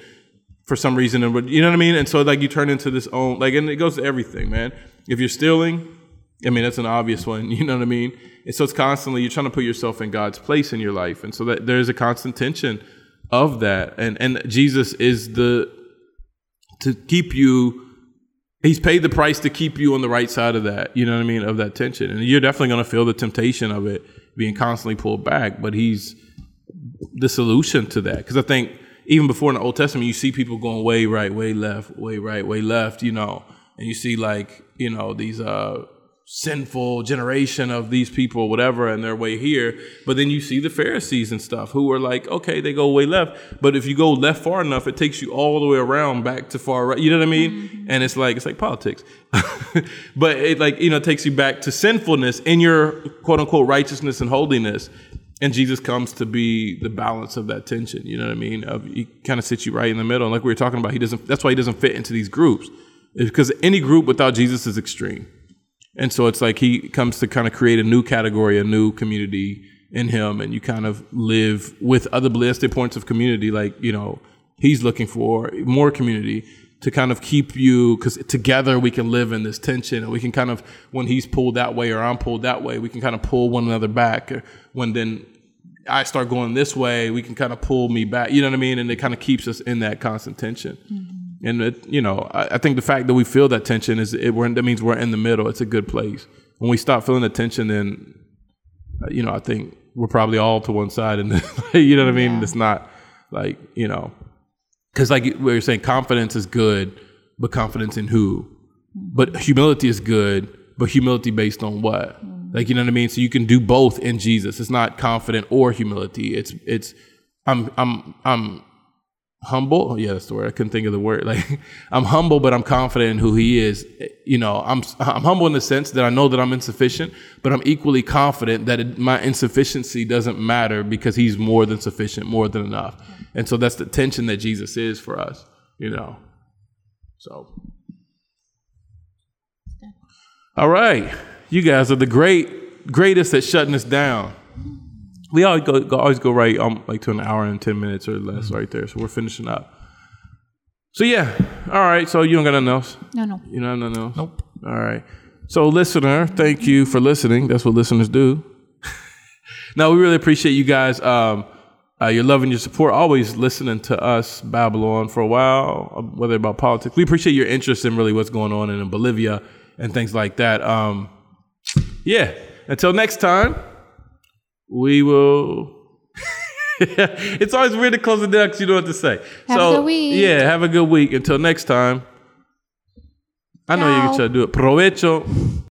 for some reason and you know what I mean? And so like you turn into this own like and it goes to everything, man. If you're stealing, I mean that's an obvious one, you know what I mean? And so it's constantly you're trying to put yourself in God's place in your life. And so that there's a constant tension of that. And and Jesus is the to keep you he's paid the price to keep you on the right side of that you know what i mean of that tension. And you're definitely going to feel the temptation of it being constantly pulled back but he's the solution to that. Because i think even before in the Old Testament, you see people going way right, way left, way right, way left, you know, and you see like, you know, these uh sinful generation of these people, whatever, and their way here. But then you see the Pharisees and stuff who are like, okay, they go way left, but if you go left far enough, it takes you all the way around back to far right. You know what I mean? Mm-hmm. And it's like it's like politics, but it like you know takes you back to sinfulness in your quote unquote righteousness and holiness. And Jesus comes to be the balance of that tension. You know what I mean? Of, he kind of sits you right in the middle. And like we were talking about, he doesn't. That's why he doesn't fit into these groups, because any group without Jesus is extreme. And so it's like he comes to kind of create a new category, a new community in him, and you kind of live with other ballistic points of community. Like you know, he's looking for more community to kind of keep you because together we can live in this tension, and we can kind of when he's pulled that way or I'm pulled that way, we can kind of pull one another back. When then I start going this way, we can kind of pull me back. You know what I mean? And it kind of keeps us in that constant tension. Mm-hmm. And it, you know, I, I think the fact that we feel that tension is it, we're, that means we're in the middle. It's a good place. When we stop feeling the tension, then uh, you know, I think we're probably all to one side, and you know what I mean.
Yeah.
It's not like you know, because like we were saying, confidence is good, but confidence in who? But humility is good, but humility based on what? Like you know what I mean. So you can do both in Jesus. It's not confident or humility. It's it's I'm I'm I'm humble. Oh, yeah, that's the word. I couldn't think of the word. Like I'm humble, but I'm confident in who He is. You know, I'm I'm humble in the sense that I know that I'm insufficient, but I'm equally confident that it, my insufficiency doesn't matter because He's more than sufficient, more than enough. And so that's the tension that Jesus is for us. You know, so. All right, you guys are the great greatest at shutting us down. We always go, go always go right um like to an hour and ten minutes or less right there. So we're finishing up. So yeah, all right. So you don't got nothing else.
No, no.
You know nothing else. Nope. All right. So listener, thank you for listening. That's what listeners do. now we really appreciate you guys. Um, uh, your love and your support. Always listening to us Babylon for a while, uh, whether about politics. We appreciate your interest in really what's going on in Bolivia and things like that. Um, yeah. Until next time, we will. it's always weird to close the down because you know what to say.
Have a
so,
good week.
Yeah, have a good week. Until next time. I know you can
Ciao.
try to do it. Provecho.